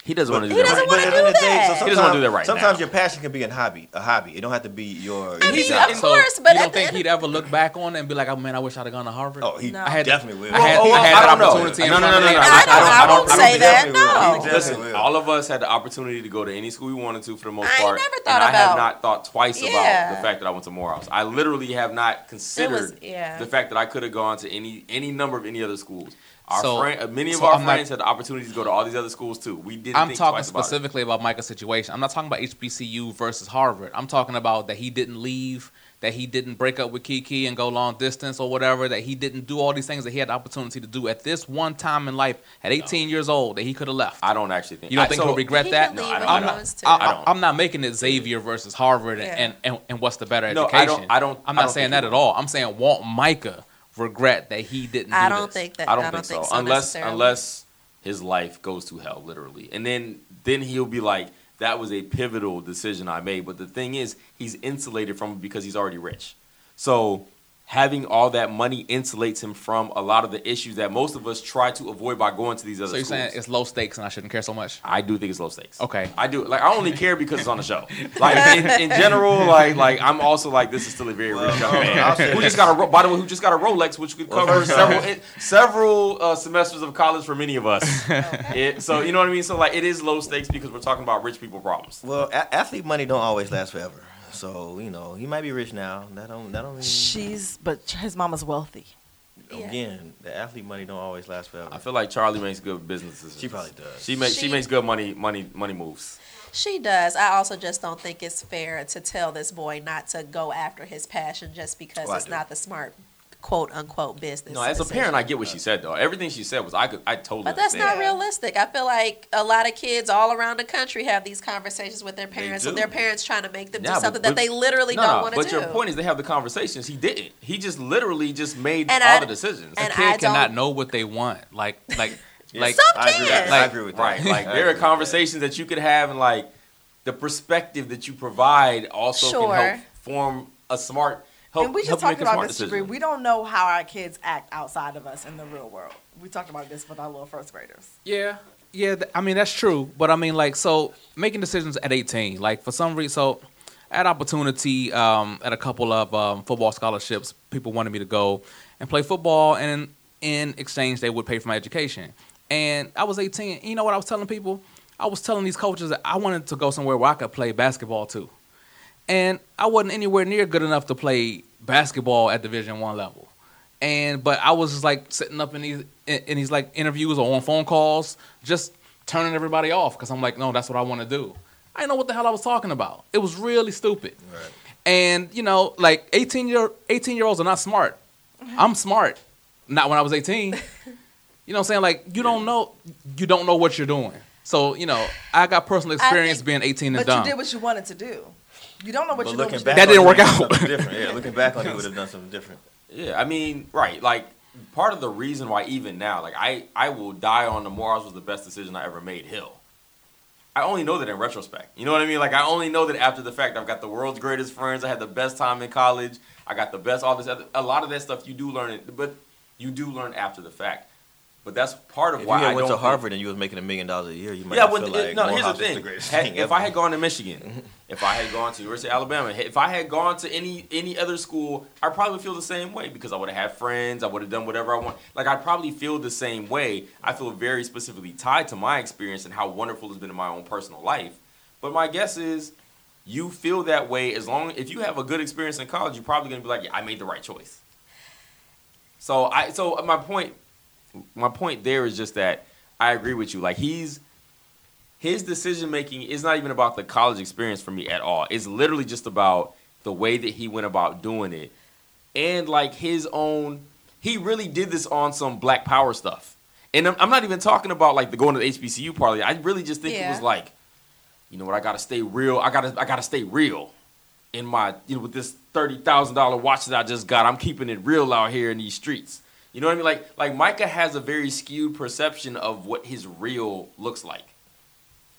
He doesn't want to do He that. doesn't right wanna now. But at the end of the day, that. so He sometimes, doesn't wanna do that right sometimes now. your passion can be a hobby. A hobby. It don't have to be your. I mean, your of job. course, but you don't think he'd ever look back on it and be like, "Oh man, I wish I'd have gone to Harvard." Oh, he No. I had- definitely will. I had, Oh, I had I that opportunity. No, no, no, no, no. I don't- I don't- won't I don't say that. No. Listen, all of us had the opportunity to go to any school we wanted to for the most part. I ain't part. never and thought I have not thought twice about the fact that I went to Morehouse. I literally have not considered the fact that I could have gone to any any number of any other schools. Our So- friend, uh, many of so our I'm not- friends had the opportunity to go to all these other schools too. We didn't. I'm think talking twice about it. specifically about, Micah's situation. I'm not talking about HBCU versus Harvard. I'm talking about that he didn't leave, that he didn't break up with Kiki and go long distance or whatever, that he didn't do all these things that he had the opportunity to do at this one time in life at 18 years old that he could have left. I don't actually think. You don't I- think so- he'll regret He that? No, I don't- I'm not, wants. I, I don't. am not making it Xavier versus Harvard and, Yeah. and, and, and what's the better No, education. I don't- I don't- I'm not don't saying that at all. I'm saying want Micah regret that he didn't. I do don't this. think that. I don't, think, so. Unless unless his life goes to hell, literally, and then then he'll be like, that was a pivotal decision I made. But the thing is, he's insulated from it because he's already rich. So having all that money insulates him from a lot of the issues that most of us try to avoid by going to these other So you're schools. saying it's low stakes and I shouldn't care so much? I do think it's low stakes. Okay. I do. Like I only care because it's on the show. *laughs* Like in, in general, like like I'm also like this is still a very Well, rich young *laughs* I'll man who just got a by the way who just got a Rolex, which could cover *laughs* several off- several uh, semesters of college for many of us. It, so you know what I mean. So like it is low stakes because we're talking about rich people problems. Well, a- athlete money don't always last forever. So you know, he might be rich now. That don't. That don't. Mean, She's, but his mama's wealthy. Yeah. again, the athlete money don't always last forever. I feel like Charlie makes good business decisions. She probably does. She makes she, She- makes good money money money moves. She does. I also just don't think it's fair to tell this boy not to go after his passion just because Oh, it's not the smart quote unquote business. No, as a parent, I get what she said though. Everything she said was I could I totally. But that's not realistic. I feel like a lot of kids all around the country have these conversations with their parents, and their parents trying to make them Yeah, do something but- that they literally No, don't want to do. but your point is they have the conversations. He didn't. He just literally just made And all I- the decisions. and a kid I cannot don't- know what they want. Like, like, *laughs* like. Some I agree. With kids. that. I Like, agree with that. right, like there are agree with that. conversations that you could have, and like the perspective that you provide also Sure. can help form a smart. Help, and we just talked about this. Jabri. We don't know how our kids act outside of us in the real world. We talked about this with our little first graders. Yeah, yeah. th- I mean, that's true. But I mean, like, so making decisions at 18, like for some reason, so I had opportunity um, at a couple of um, football scholarships. People wanted me to go and play football, and in exchange, they would pay for my education. And I was 18. You know what I was telling people? I was telling these coaches that I wanted to go somewhere where I could play basketball too. And I wasn't anywhere near good enough to play basketball at Division One level and but I was just like sitting up in these in, in these like interviews or on phone calls, just turning everybody off because I'm like, no, that's what I want to do. I didn't know what the hell I was talking about. It was really stupid. Right. And you know, like 18 year 18 year olds are not smart. Mm-hmm. I'm smart. Not when I was 18. *laughs* You know what I'm saying? Like you don't know you don't know what you're doing. So, you know, I got personal experience think- being 18 and But dumb. you did what you wanted to do. You don't know what But you're looking doing. back, That didn't work out. something different. Yeah, looking back on it, he would have done something different. Yeah, I mean, right. Like part of the reason why even now, like I, I will die on the Morehouse was the best decision I ever made. Hill. I only know that in retrospect. You know what I mean? Like I only know that after the fact. I've got the world's greatest friends. I had the best time in college. I got the best all this other. A lot of that stuff you do learn it, but you do learn after the fact. But that's part of If why you I went to Harvard and you was making a million dollars a year, you might yeah, feel like no. Here's the thing: greatest Had- thing if. I had gone to Michigan, *laughs* if I had gone to University of Alabama, if I had gone to any any other school, I probably would feel the same way because I would have had friends. I would have done whatever I want. Like I'd probably feel the same way. I feel very specifically tied to my experience and how wonderful it's been in my own personal life. But my guess is, you feel that way as long if you have a good experience in college, you're probably gonna be like, yeah, I made the right choice. So I so my point my point there is just that I agree with you. Like he's his decision making is not even about the college experience for me at all. It's literally just about the way that he went about doing it and like his own he really did this on some Black Power stuff. And I'm, I'm not even talking about like the going to the HBCU party. I really just think it was like, you know what? I gotta stay real. I gotta I gotta stay real in my you know with this thirty thousand dollar watch that I just got. I'm keeping it real out here in these streets. You know what I mean? Like like Micah has a very skewed perception of what his real looks like.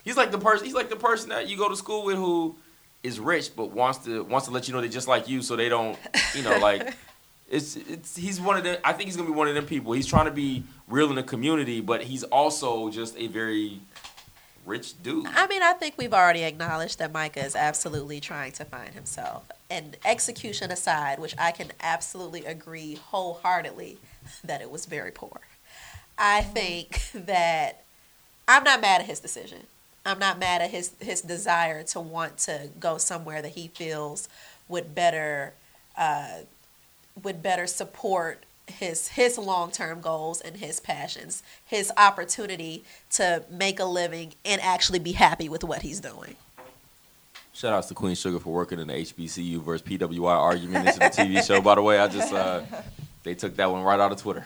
He's like the person. He's like the person that you go to school with who is rich but wants to wants to let you know they're just like you, so they don't, you know, like *laughs* it's it's. He's one of them. I think he's gonna be one of them people. He's trying to be real in the community, but he's also just a very rich dude. I mean, I think we've already acknowledged that Micah is absolutely trying to find himself. And execution aside, which I can absolutely agree wholeheartedly *laughs* that it was very poor. I think that I'm not mad at his decision. I'm not mad at his his desire to want to go somewhere that he feels would better uh, would better support his his long term goals and his passions, his opportunity to make a living and actually be happy with what he's doing. Shout outs to Queen Sugar for working in the HBCU versus PWI argument. This is a TV show, by the way. I just uh, they took that one right out of Twitter.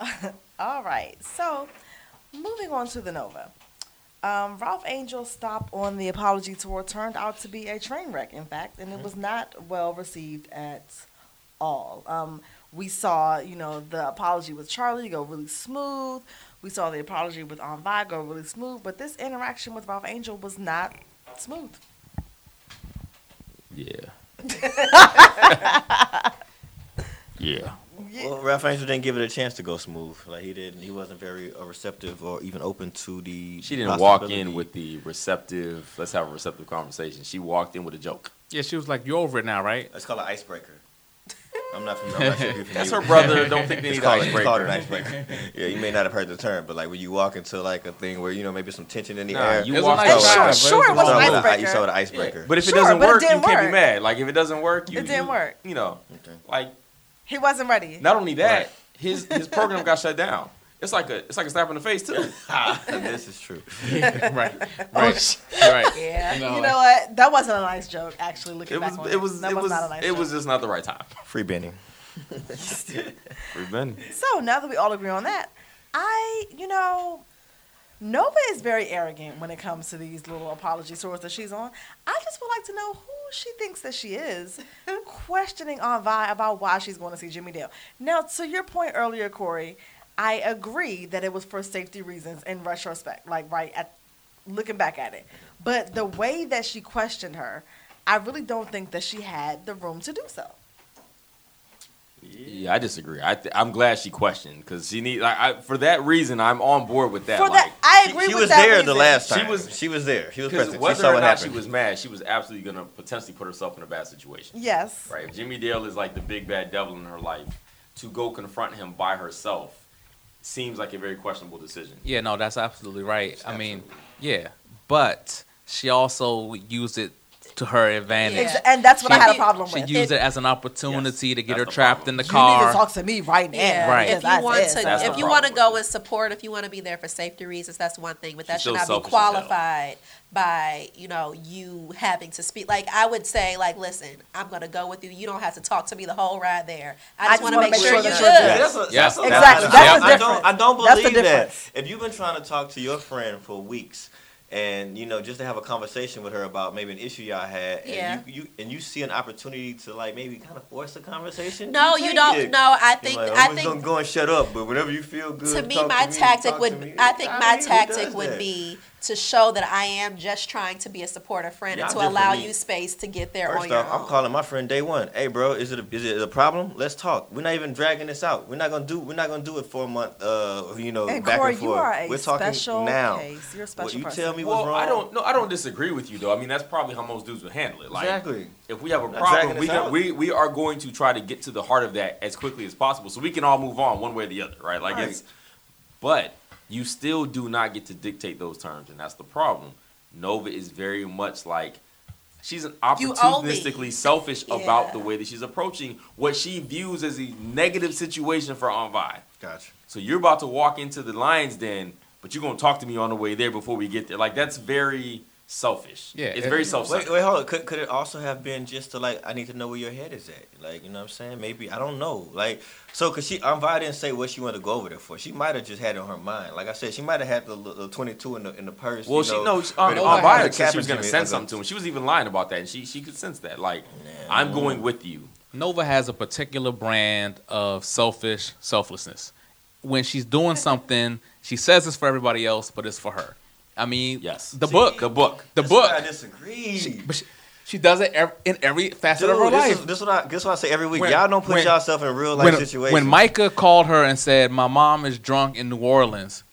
*laughs* All right. So, moving on to the Nova. Um, Ralph Angel's stop on the apology tour turned out to be a train wreck, in fact, and it was not well received at all. Um, we saw, you know, the apology with Charlie go really smooth. We saw the apology with Aunt Vi go really smooth, but this interaction with Ralph Angel was not smooth. Yeah. *laughs* *laughs* yeah. Well, Ralph Angel didn't give it a chance to go smooth. Like he didn't. He wasn't very uh, receptive or even open to the. She didn't walk in with the receptive. Let's have a receptive conversation. She walked in with a joke. Yeah, she was like, "You're over it now, right?" It's called an icebreaker. *laughs* I'm not familiar. I'm not sure That's her brother. Don't think they It's need called, an called an icebreaker. icebreaker. yeah, you may not have heard the term, but like when you walk into like a thing where you know maybe some tension in the Nah, air. you walk was walked a nice out. try, Sure, but sure, it was was saw an it with a- icebreaker. You saw the icebreaker. But if it Sure, doesn't but it work, you didn't can't be work. mad. Like if it doesn't work, you It didn't you- work. You know, Okay. like He wasn't ready. not only that, Right. his his program got shut down. It's like a it's like a slap in the face too. *laughs* Ah, this is true. *laughs* right, *laughs* right, oh, right. Yeah. No, You like- know what? That wasn't a nice joke. Actually, looking It back was on it was that it was, was not a nice it joke. was just not the right time. Free Benny. We've been So now that we all agree on that, I, you know, Nova is very arrogant when it comes to these little apology tours that she's on. I just would like to know who she thinks that she is, *laughs* questioning Aunt Vi about why she's going to see Jimmy Dale. Now, to your point earlier, Corey, I agree that it was for safety reasons in retrospect, like right at looking back at it. But the way that she questioned her, I really don't think that she had the room to do so. Yeah, I disagree. I th- I'm glad she questioned because she need like I, for that reason I'm on board with that. For like, that, I agree she with was that there the reason. last She time. was- she was there. She was because present. She whether saw or what not she was mad, she was absolutely gonna potentially put herself in a bad situation. Yes. Right? If Jimmy Dale is like the big bad devil in her life, to go confront him by herself seems like a very questionable decision. Yeah, no, that's absolutely right. I mean, yeah, but she also used it to her advantage. Yeah. And that's what I had a problem with. She with. used it as an opportunity to get her trapped problem. in the you car. need to talk to me right now. Yeah. Right. If you want to, That's if you want to go and support, if you want to be there for safety reasons, that's one thing. But that She's should not be qualified by you know you having to speak. Like I would say, like listen, I'm gonna go with you. You don't have to talk to me the whole ride there. I I just just want to make, make sure sure you're that good. you're good. That's a- Yeah. that's Exactly. I- That's the I don't, difference. I don't believe that. If you've been trying to talk to your friend for weeks, and you know just to have a conversation with her about maybe an issue y'all had, and Yeah. you, you and you see an opportunity to like maybe kind of force a conversation. No, you take don't. it. No, I think like, I I'm gonna think go and shut up. But whenever you feel good, to me, my me, tactic talk would. me. I think I my mean, tactic would that? be to show that I am just trying to be a supportive friend Y'all and to allow me. you space to get there on First your own. I'm calling my friend day one. Hey, bro, is it a, is it a problem? Let's talk. We're not even dragging this out. We're not gonna do. We're not gonna do it for a month. Uh, you know, And back Corey, and you forth. are a We're talking special now. case. You're a special What you person. tell me was Well, wrong. I don't no, I don't disagree with you though. I mean, that's probably how most dudes would handle it. Like, exactly. if we have a problem, we, can, we we are going to try to get to the heart of that as quickly as possible, so we can all move on one way or the other, right? Like Right. it's, but you still do not get to dictate those terms, and that's the problem. Nova is very much like she's an You opportunistically selfish about the way that she's approaching what she views as a negative situation for Aunt Gotcha. So you're about to walk into the lion's den, but you're gonna talk to me on the way there before we get there. Like that's very selfish. Yeah, it's it- very Wait, wait, hold on. Could, could it also have been just to like, I need to know where your head is at? Like, you know what I'm saying? Maybe I don't know. Like, so because she, I didn't say what she wanted to go over there for. She might have just had it on her mind. Like I said, she might have had the, the 22 in the in the purse. Well, you she know, knows um, ready on to Violet have said she was going to send something to him. She was even lying about that, and she she could sense that. Like, Yeah. I'm going with you. Nova has a particular brand of selfish selflessness. When she's doing something, she says it's for everybody else, but it's for her. I mean, Yes. the See, book, the book. the That's book. why I disagree. She, but she, she does it ev- in every facet Dude, of her this life. is this what I this what I say every week. When- Y'all don't put when- yourself in real life when, situations. when Micah called her and said, "My mom is drunk in New Orleans,"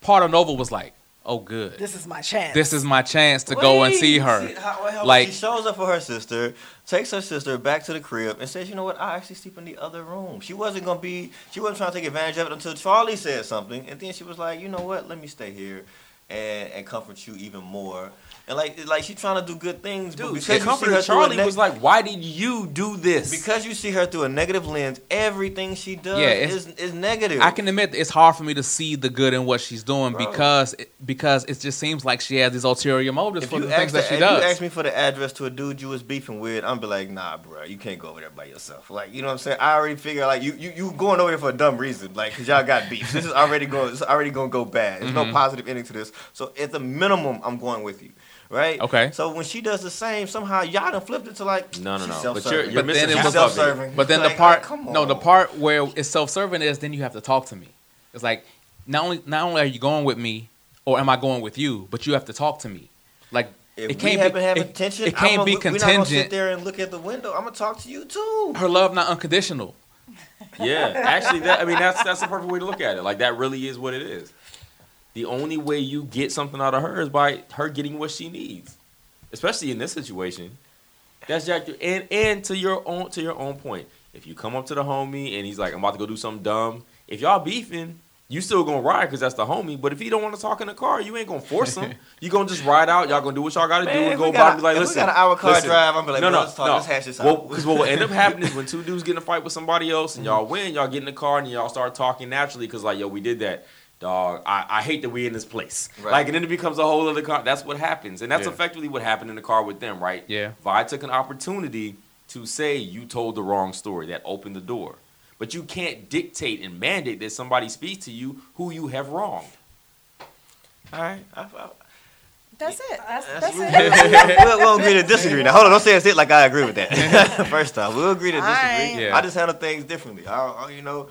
part of Nova was like, "Oh, good. This is my chance. This is my chance to go and see her." See, how- how- Like- she shows up for her sister, takes her sister back to the crib, and says, "You know what? I actually sleep in the other room." She wasn't gonna be. She wasn't trying to take advantage of it until Charlie said something, and then she was like, "You know what? Let me stay here." And, and comfort you even more, and like like she's trying to do good things, but Dude, because the you see comfort her of Charlie neg- was like, "Why did you do this?" because you see her through a negative lens, everything she does Yeah, is is negative. I can admit it's hard for me to see the good in what she's doing Bro. because it, because it just seems like she has these ulterior motives If for the things that she if does. you ask me for the address to a dude you was beefing with, I'm be like, nah, bro, you can't go over there by yourself. Like, you know what I'm saying? I already figure like you you, you going over there for a dumb reason, like because y'all got beef. This is already going. It's already going to go bad. There's Mhm. no positive ending to this. So at the minimum, I'm going with you. Right. Okay. So when she does the same, somehow y'all done flipped it to like No, no, she's no. But self-serving. you're- you're But missing then it was self-serving. But then the part, like, come no, the part where it's self-serving is then you have to talk to me. It's like not only not only are you going with me, or am I going with you, but you have to talk to me. Like If it can't happen be to have it, tension, it can't I'ma be look- We're not gonna sit there and look at the window. I'm gonna talk to you too. Her love not unconditional. Yeah, actually, that I mean that's that's the perfect way to look at it. Like that really is what it is. The only way you get something out of her is by her getting what she needs, especially in this situation. That's Jack. And and to your own to your own point, if you come up to the homie and he's like, "I'm about to go do something dumb," if y'all beefing, you still gonna ride because that's the homie. But if he don't want to talk in the car, you ain't gonna force him. *laughs* you gonna just ride out. Y'all gonna do what y'all got to do and go by and be like, if we "Listen, got an hour car listen, drive, I'm be like, no, no, let's talk, no. let's hash this out. Well, because what will end up *laughs* happening is when two dudes get in a fight with somebody else and mm-hmm. y'all win, y'all get in the car and y'all start talking naturally because like, yo, we did that. Dog, I, I hate that we in this place. Right. Like, and then it becomes a whole other car. That's what happens, and that's Yeah. effectively what happened in the car with them, right? Yeah. Vi took an opportunity to say you told the wrong story. That opened the door, but you can't dictate and mandate that somebody speak to you who you have wronged. All right. I, I, That's it. That's, That's that's we'll, it. *laughs* we'll, we'll agree to disagree. Now, hold on, don't say it's it like I agree with that. *laughs* First off, we'll agree to disagree. Alright. Yeah. I just handle things differently. I, I, you know,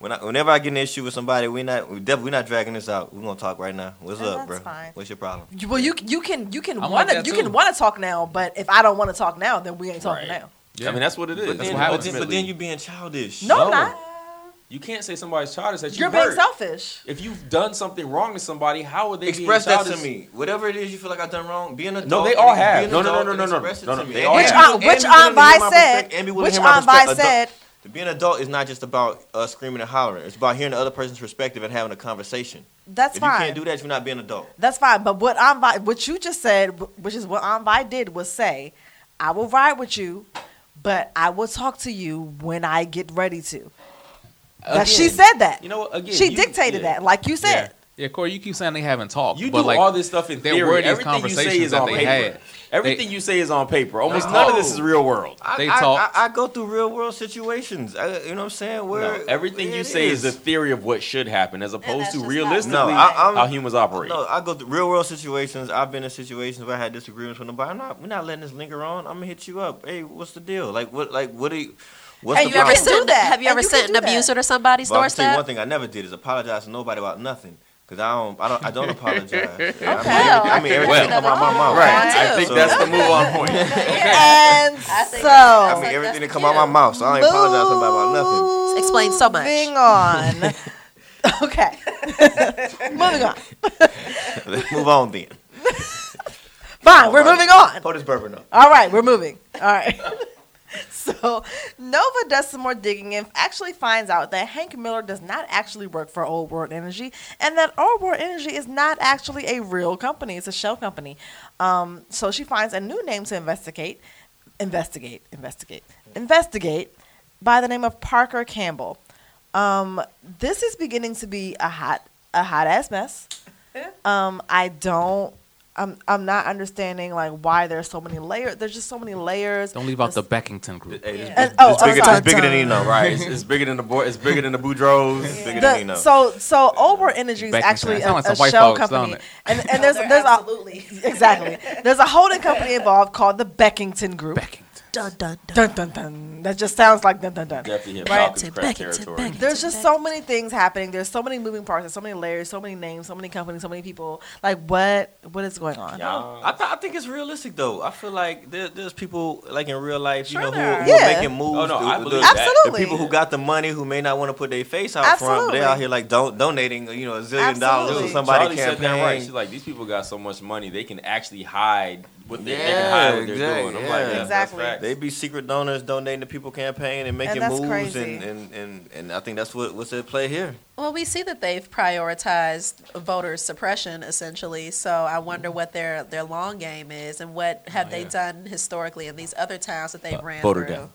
when I, whenever I get in an issue with somebody, we not we definitely not dragging this out. We're gonna talk right now. What's Yeah, up, bro? fine. What's your problem? You- Well, you you can you can I'm like want to you too. can want to talk now, but if I don't want to talk now, then we ain't talking Right. now. I mean, that's what it is. But That's then, what but, then, but then you being childish. No, No. I'm not. You can't say somebody's childish that you You're being hurt. selfish. If you've done something wrong to somebody, how are they Express being that to me. Whatever it is you feel like I've done wrong, being a adult. No, they all have. be an No, no, no, adult no, and no, no. express it No, to no, me. they And all be- Which have. Aunt, and which be willing Aunt to hear Vi my said. perspective- and be willing Which to hear my Aunt Vi perspective. said. To be an adult is not just about uh, screaming and hollering. It's about hearing the other person's perspective and having a conversation. That's if fine. you can't do that, you're not being an adult. That's fine. But what Aunt Vi, what you just said, which is what Aunt Vi did, was say, "I will ride with you, but I will talk to you when I get ready to." That she said that. You know what? Again, she you- dictated yeah. that, like you said. Yeah, Corey, you keep saying they haven't talked. You but do like, all this stuff in there theory. were these Everything you say conversations is that on they paper. had. Everything They- you say is on paper. Almost No. none of this is real world. I, They I. I, I go through real world situations. I, you know what I'm saying? Where No, everything you say is. a theory of what should happen, as opposed to just realistically No, I- how humans operate. No, I go through real world situations. I've been in situations where I had disagreements with nobody. I'm not. We're not letting this linger on. I'm gonna hit you up. Hey, what's the deal? Like what? Like what? Do you, what's And the you ever problem? do that, Have you and ever you sent an do that. abuser to somebody's But I can tell you one thing I never did is apologize to nobody about nothing. Cause I don't, I don't, I don't apologize. *laughs* I mean, Okay. everything- I mean, everything Well, that come out my mouth. Right. I think So- that's the move on point. *laughs* And so, I mean, everything the that come out my mouth. So I don't apologize about nothing. Explains so much. Moving on. *laughs* okay. moving on. Let's move on then. Fine, we're moving on. Hold this bourbon up. All right, we're moving. All right. *laughs* so Nova does some more digging and actually finds out that Hank Miller does not actually work for Old World Energy and that Old World Energy is not actually a real company. It's a shell company. Um, so she finds a new name to investigate, investigate, investigate, investigate by the name of Parker Campbell. Um, this is beginning to be a hot, a hot ass mess. Um, I don't I'm I'm not understanding like why there's so many layers. There's just so many layers. Don't leave out the Beckington group. Hey, this- Yeah. And- oh, it's oh, bigger, sorry. it's bigger than Eno. Right, it's, it's bigger than the boy. It's bigger than the Boudreaux. It's bigger than The, Eno. so so Ober Energy is actually It a, like a white shell folks, company, and and No, there's they're *laughs* there's a, absolutely. *laughs* exactly there's a holding company involved called the Beckington Group. Beckington. Dun dun dun. Dun dun dun. That just sounds like dun dun dun. Definitely hit Right. Falcons crest territory. There's just so many things happening. There's so many moving parts. There's so many layers. So many names. So many companies. So many people. Like what? What is going on? Y'all- I, th- I think it's realistic though. I feel like there, there's people like in real life, Sure you know, who, are. who Yeah. are making moves. Oh, no, the, I believe the- that. Absolutely. The people who got the money who may not want to put their face out front, but Absolutely. they out here like don't donating, you know, a zillion dollars Absolutely. to somebody Charlie said campaign. that right. She's like, these people got so much money, they can actually hide what they, they Yeah, can hide what they're exactly, doing. I'm yeah. like, yeah, Exactly. That's facts. They be secret donors donating to people campaign and making that's moves, and, and, and, and I think that's what what's at play here. Well, we see that they've prioritized voter suppression essentially. So I wonder what their their long game is and what have Oh, they done historically in these other towns that they've Uh, ran voter through. down.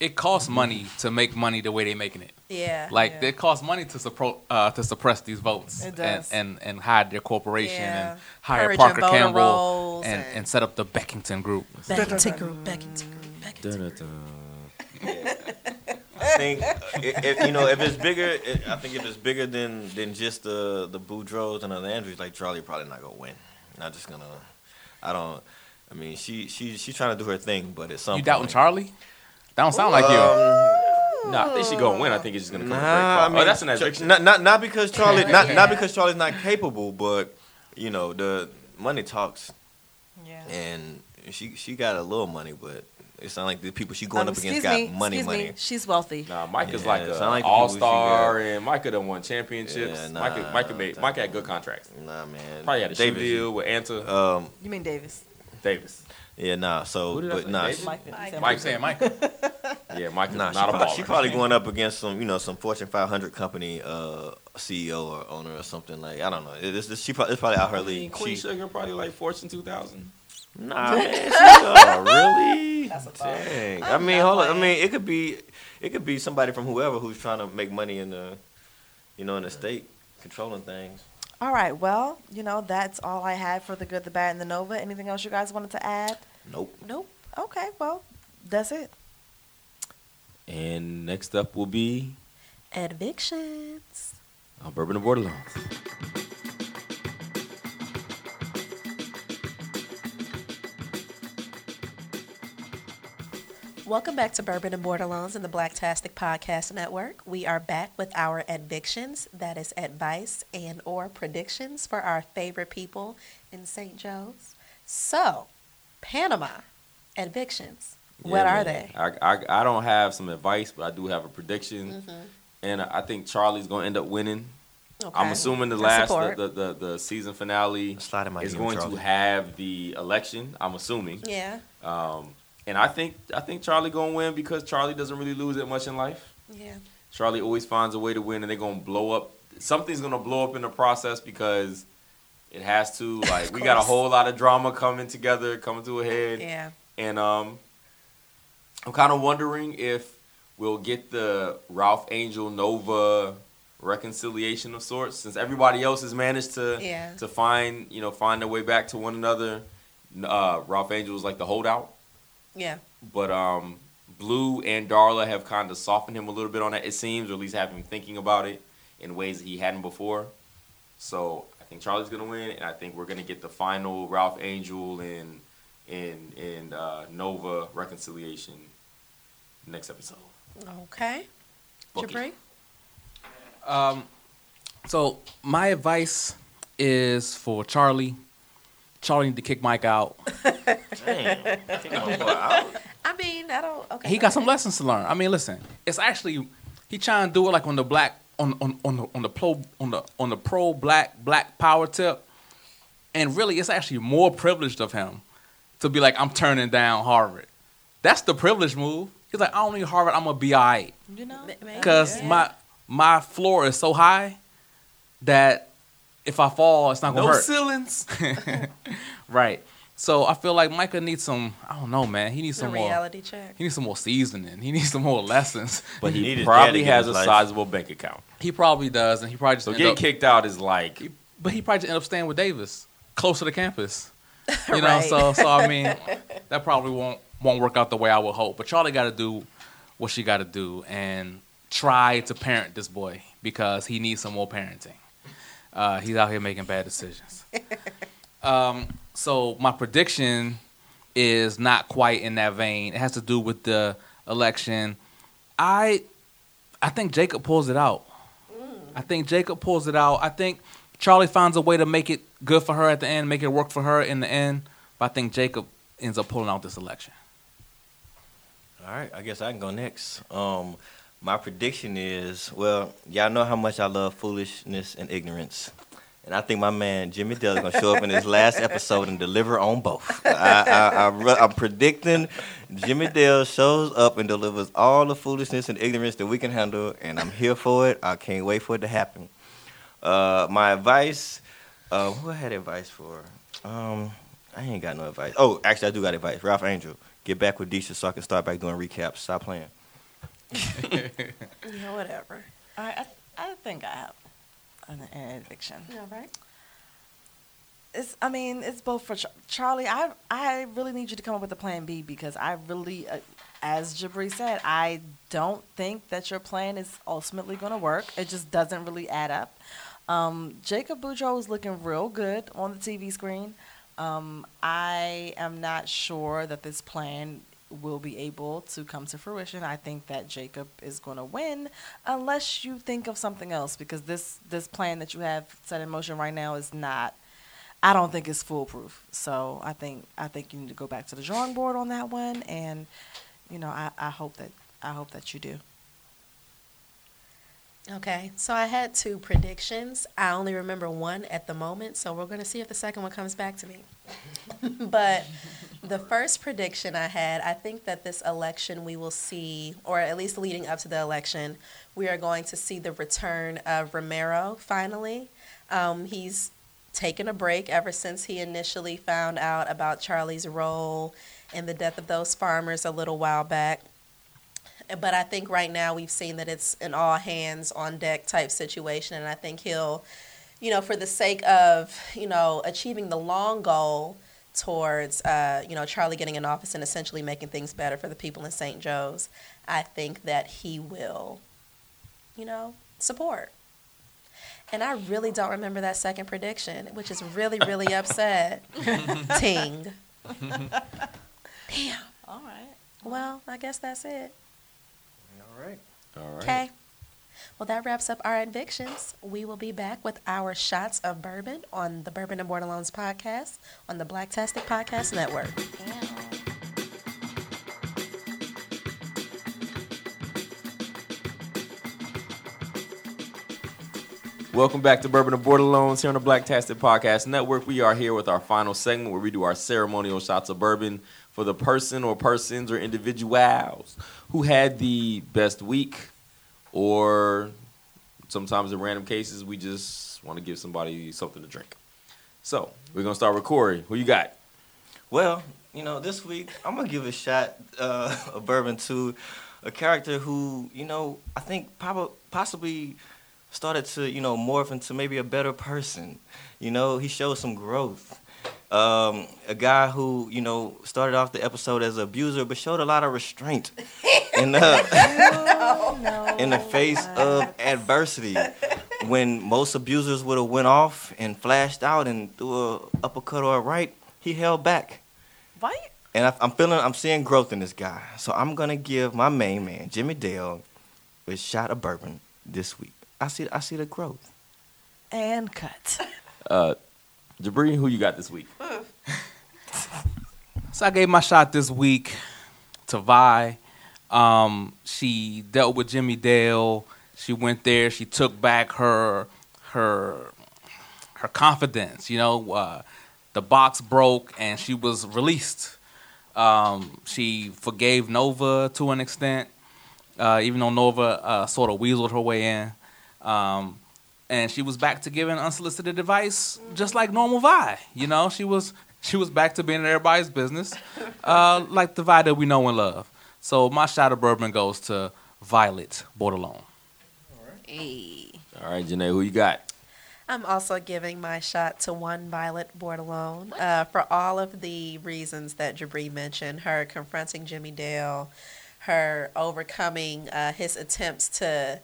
It costs money to make money the way they're making it. Yeah. Like Yeah. it costs money to suppro- uh, to suppress these votes It and, does. and and hide their corporation Yeah. and hire Purging Parker voter Campbell and, and- and set up the Beckington group. Beckington group. Beckington group. Beckington. Dun-dun-dun. I think if, if you know if it's bigger, it, I think if it's bigger than than just the the Boudreaux and the Andrews, like Charlie probably not gonna win. Not just gonna. I don't. I mean, she she she's trying to do her thing, but at some You doubting Charlie? That don't sound like you. Um, No, I think she's gonna win. I think it's just gonna come. Nah, to a I mean, oh, that's an Ch- Not, not not because Charlie not *laughs* not because Charlie's not capable, but you know the money talks, Yeah. and she she got a little money, but it sounds like the people she going Um, up against excuse got me, money excuse money. Me, she's wealthy. Nah, Mike is Yeah, like it an like all star, and Micah done won championships. Yeah, Micah, nah, Micah, made, Micah had good contracts. Nah, man. Probably had a shoe Davis, deal with Anta Um, You mean Davis? Davis. Yeah, nah. So, Who did I but say, nah, Davis? she, Mike. Mike. Mike saying Mike. Yeah, Micah's nah, she, not a probably, baller. she probably going up against some, you know, some Fortune 500 company uh, CEO or owner or something like. I don't know. It, it's, she probably, it's probably out her I mean, league. Queen She, Sugar probably like Fortune 2000. Nah, man. She, oh, *laughs* really? That's a thought. Dang. I I'm mean, hold on. I mean, it could be, it could be somebody from whoever who's trying to make money in the, you know, in the state, controlling things. All right. Well, you know that's all I had for the good, the bad, and the Nova. Anything else you guys wanted to add? Nope. Nope. Okay. Well, that's it. And next up will be Evictions. uh, Bourbon and Bordelons. Welcome back to Bourbon and Bordelons and the Blacktastic Podcast Network. We are back with our evictions, that is advice and or predictions for our favorite people in St. Joe's. So, Panama evictions. what Yeah, are they? I, I I don't have some advice, but I do have a prediction, Mm-hmm. and I think Charlie's gonna end up winning. Okay. I'm assuming the I last the, the, the, the season finale Slide in my is going Charlie. to have the election. I'm assuming, Yeah. um, and I think I think Charlie gonna win because Charlie doesn't really lose that much in life. Yeah. Charlie always finds a way to win, and they're gonna blow up. Something's gonna blow up in the process because it has to. *laughs* Like we got a whole lot of drama coming together, coming to a head, Yeah. and um, I'm kind of wondering if we'll get the Ralph Angel Nova reconciliation of sorts, since everybody else has managed to Yeah. to find you know find their way back to one another. Uh, Ralph Angel was like the holdout Yeah. but um, Blue and Darla have kind of softened him a little bit on that. It seems, or at least have him thinking about it in ways that he hadn't before. So think Charlie's gonna win, and I think we're gonna get the final Ralph Angel and and and uh, Nova reconciliation next episode. Okay. Bookie. Jabri? Um, so my advice is for Charlie. Charlie need to kick Mike out. Damn. *laughs* I mean, I don't. Okay. He got some lessons to learn. I mean, listen, it's actually he trying to do it like on the black on on on the on the pro on the on the pro black black power tip, and really, it's actually more privileged of him to be like, I'm turning down Harvard. That's the privilege move. He's like, I don't need Harvard. I'm gonna be alright You know. Because yeah. my my floor is so high that if I fall, it's not gonna No hurt. ceilings. *laughs* right. So I feel like Micah needs some. I don't know, man. He needs It's a some more. reality check. He needs some more seasoning. He needs some more lessons. But He he, need his dad probably has a life. sizable bank account. He probably does, and he probably just So end getting up, kicked out is like But he probably just end up staying with Davis closer to campus. *laughs* You know, Right. so so I mean, *laughs* that probably won't won't work out the way I would hope. But Charlie got to do what she got to do and try to parent this boy because he needs some more parenting. Uh, he's out here making bad decisions. *laughs* um, so my prediction is not quite in that vein. It has to do with the election. I I think Jacob pulls it out. I think Jacob pulls it out. I think Charlie finds a way to make it good for her at the end, make it work for her in the end. But I think Jacob ends up pulling out this election. All right, I guess I can go next. Um, my prediction is, well, y'all know how much I love foolishness and ignorance. And I think my man Jimmy Dale is gonna show up in his last episode and deliver on both. I, I'm predicting Jimmy Dale shows up and delivers all the foolishness and ignorance that we can handle, and I'm here for it. I can't wait for it to happen. Uh, my advice, uh, who I had advice for? Um, I ain't got no advice. Oh, actually, I do got advice. Ralph Angel, get back with Deisha so I can start back doing recaps. Stop playing. *laughs* Yeah, whatever. All right, I, I think I have an, eviction. All right. It's. I mean, it's both for Char- Charlie. I I really need you to come up with a plan B because I really, uh, as Jabri said, I don't think that your plan is ultimately going to work. It just doesn't really add up. Um, Jacob Boudreaux is looking real good on the TV screen. Um, I am not sure that this plan will be able to come to fruition. I think that Jacob is going to win unless you think of something else because this this plan that you have set in motion right now is not I don't think it's foolproof. So I think I think you need to go back to the drawing board on that one and you know, I, I hope that I hope that you do. Okay, so I had two predictions. I only remember one at the moment, so we're going to see if the second one comes back to me. *laughs* but the first prediction I had, I think that this election we will see, or at least leading up to the election, we are going to see the return of Romero finally. Um, he's taken a break ever since he initially found out about Charlie's role in the death of those farmers a little while back but I think right now we've seen that it's an all hands on deck type situation, and I think he'll, you know, for the sake of you know achieving the long goal towards uh, you know Charlie getting in office and essentially making things better for the people in St. Joe's, I think that he will, you know, support. And I really don't remember that second prediction, which is really really *laughs* upset. Ting. *laughs* Damn. All right. Well, I guess that's it. All right. All right. Okay. Well, that wraps up our evictions. We will be back with our shots of bourbon on the Bourbon and Bordelons podcast on the Blacktastic Podcast Network. Welcome back to Bourbon and Bordelons here on the Blacktastic Podcast Network. We are here with our final segment where we do our ceremonial shots of bourbon for the person or persons or individuals who had the best week, or sometimes in random cases we just want to give somebody something to drink. So we're gonna start with Corey. Who you got? Well, you know, this week I'm gonna give a shot uh, *laughs* of bourbon to a character who, you know, I think prob- possibly started to, you know, morph into maybe a better person. You know, he showed some growth. Um, a guy who, you know, started off the episode as an abuser, but showed a lot of restraint in the *laughs* in the face of adversity. When most abusers would have went off and flashed out and threw a uppercut or a right, he held back. Why? And I, I'm feeling, I'm seeing growth in this guy. So I'm gonna give my main man, Jimmy Dale, a shot of bourbon this week. I see, I see the growth. And cut. *laughs* Uh, Jabri, who you got this week? *laughs* So I gave my shot this week to Vi. Um, she dealt with Jimmy Dale. She went there. She took back her her her confidence. You know, uh, the box broke and she was released. Um, she forgave Nova to an extent, uh, even though Nova uh, sort of weaseled her way in. Um, and she was back to giving unsolicited advice, just like normal Vi. You know, she was she was back to being in everybody's business, uh, like the Vi that we know and love. So my shot of bourbon goes to Violet Bordelon. Hey. All right, Janae, who you got? I'm also giving my shot to one Violet Bordelon uh, for all of the reasons that Jabri mentioned. Her confronting Jimmy Dale, her overcoming uh, his attempts to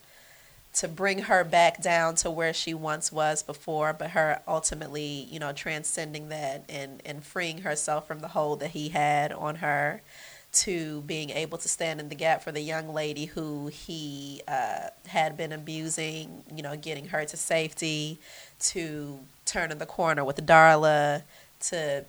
to bring her back down to where she once was before, but her ultimately, you know, transcending that and, and freeing herself from the hold that he had on her to being able to stand in the gap for the young lady who he uh, had been abusing, you know, getting her to safety, to turning the corner with Darla, to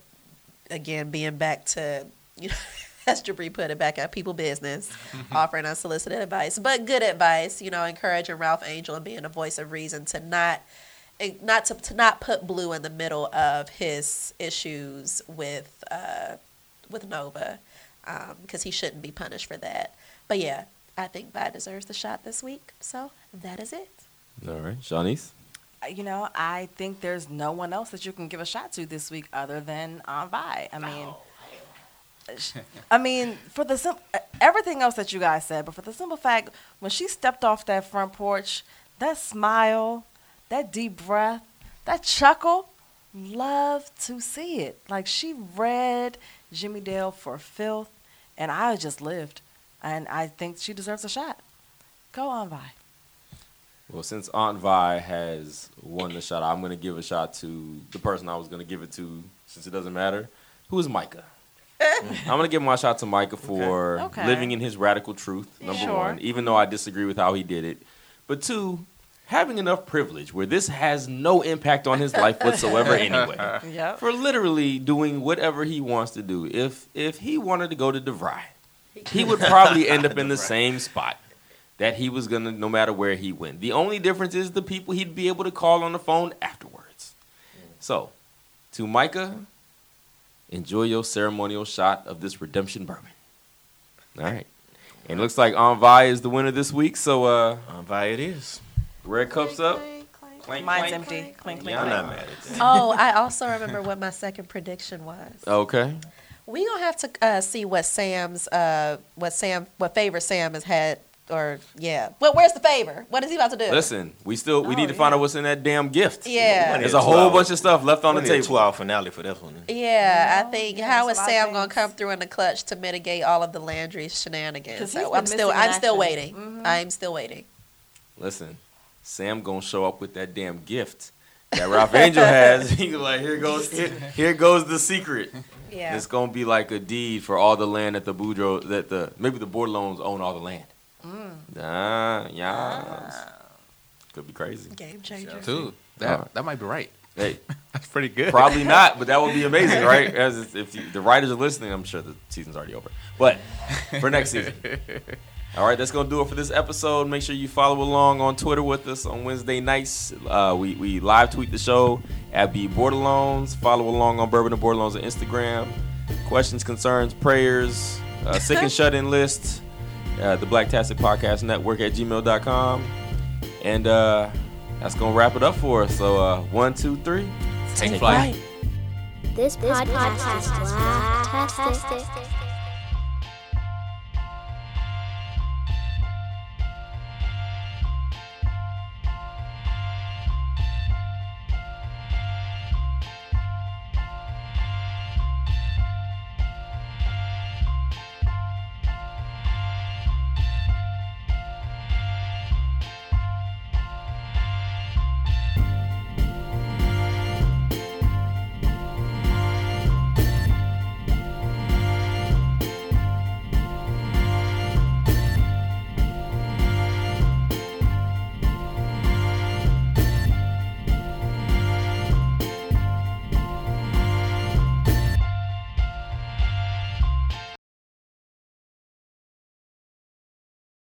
again being back to, you know, *laughs* as Jabri put it, back at people business, *laughs* offering unsolicited advice, but good advice, you know, encouraging Ralph Angel and being a voice of reason to not not to, to not put Blue in the middle of his issues with uh, with Nova because he shouldn't be punished for that. But yeah, I think Vi deserves the shot this week. So that is it. All right, Shawnice. Uh, You know, I think there's no one else that you can give a shot to this week other than Aunt Vi. I mean, sh- I mean, for the sim- uh, everything else that you guys said, but for the simple fact, when she stepped off that front porch, that smile, that deep breath, that chuckle, love to see it. Like she read Jimmy Dale for filth, and I just lived, and I think she deserves a shot. Go on, Vi. Well, since Aunt Vi has won the shot, I'm going to give a shot to the person I was going to give it to, since it doesn't matter. Who is Micah? *laughs* I'm going to give my shot to Micah for Okay. living in his radical truth, number Sure. one, even though I disagree with how he did it. But two, having enough privilege where this has no impact on his life whatsoever *laughs* anyway. Yep. For literally doing whatever he wants to do. If if he wanted to go to DeVry, he would probably end up in the *laughs* same spot that he was gonna no matter where he went. The only difference is the people he'd be able to call on the phone afterwards. So, to Micah, enjoy your ceremonial shot of this redemption bourbon. All right. And it looks like Aunt Vi is the winner this week. So uh Um, Vi it is. Red cups up. Clank, Mine's clank. empty. Clink, clink, Yeah, I'm clink. not mad at that. Oh, *laughs* I also remember what my second prediction was. Okay. We gonna have to uh, see what Sam's uh, what Sam what favor Sam has had or yeah. Well, where's the favor? What is he about to do? Listen, we still we Oh, need to find yeah. out what's in that damn gift. Yeah. There's a whole hours. bunch of stuff left on the We need table. two-hour finale for this one. Yeah, I No, think yeah, how there's a lot of Sam gonna things. come through in the clutch to mitigate all of the Landry 'Cause shenanigans? he's So been I'm still missing in I'm still action. waiting. Mhm. I'm still waiting. Listen, Sam gonna show up with that damn gift that Ralph Angel has. *laughs* He's like, here goes here, here goes the secret. Yeah. It's gonna be like a deed for all the land that the Boudreaux that the maybe the Bordelons own all the land. Mm. Ah, yeah. Could be crazy. Game changer. Dude, that Alright. that might be right. Hey, *laughs* That's pretty good. probably not, but that would be amazing, *laughs* right? As if you, the writers are listening, I'm sure the season's already over. But for next season. All right, that's gonna do it for this episode. Make sure you follow along on Twitter with us on Wednesday nights. Uh, we we live tweet the show at B Bordelons. Follow along on Bourbon and Bordelons on Instagram. Questions, concerns, prayers, uh, sick and *laughs* shut in list, uh, the Blacktastic Podcast Network at gmail.com. And uh, that's gonna wrap it up for us. So uh, one, two, three. Take flight. This podcast is Blacktastic.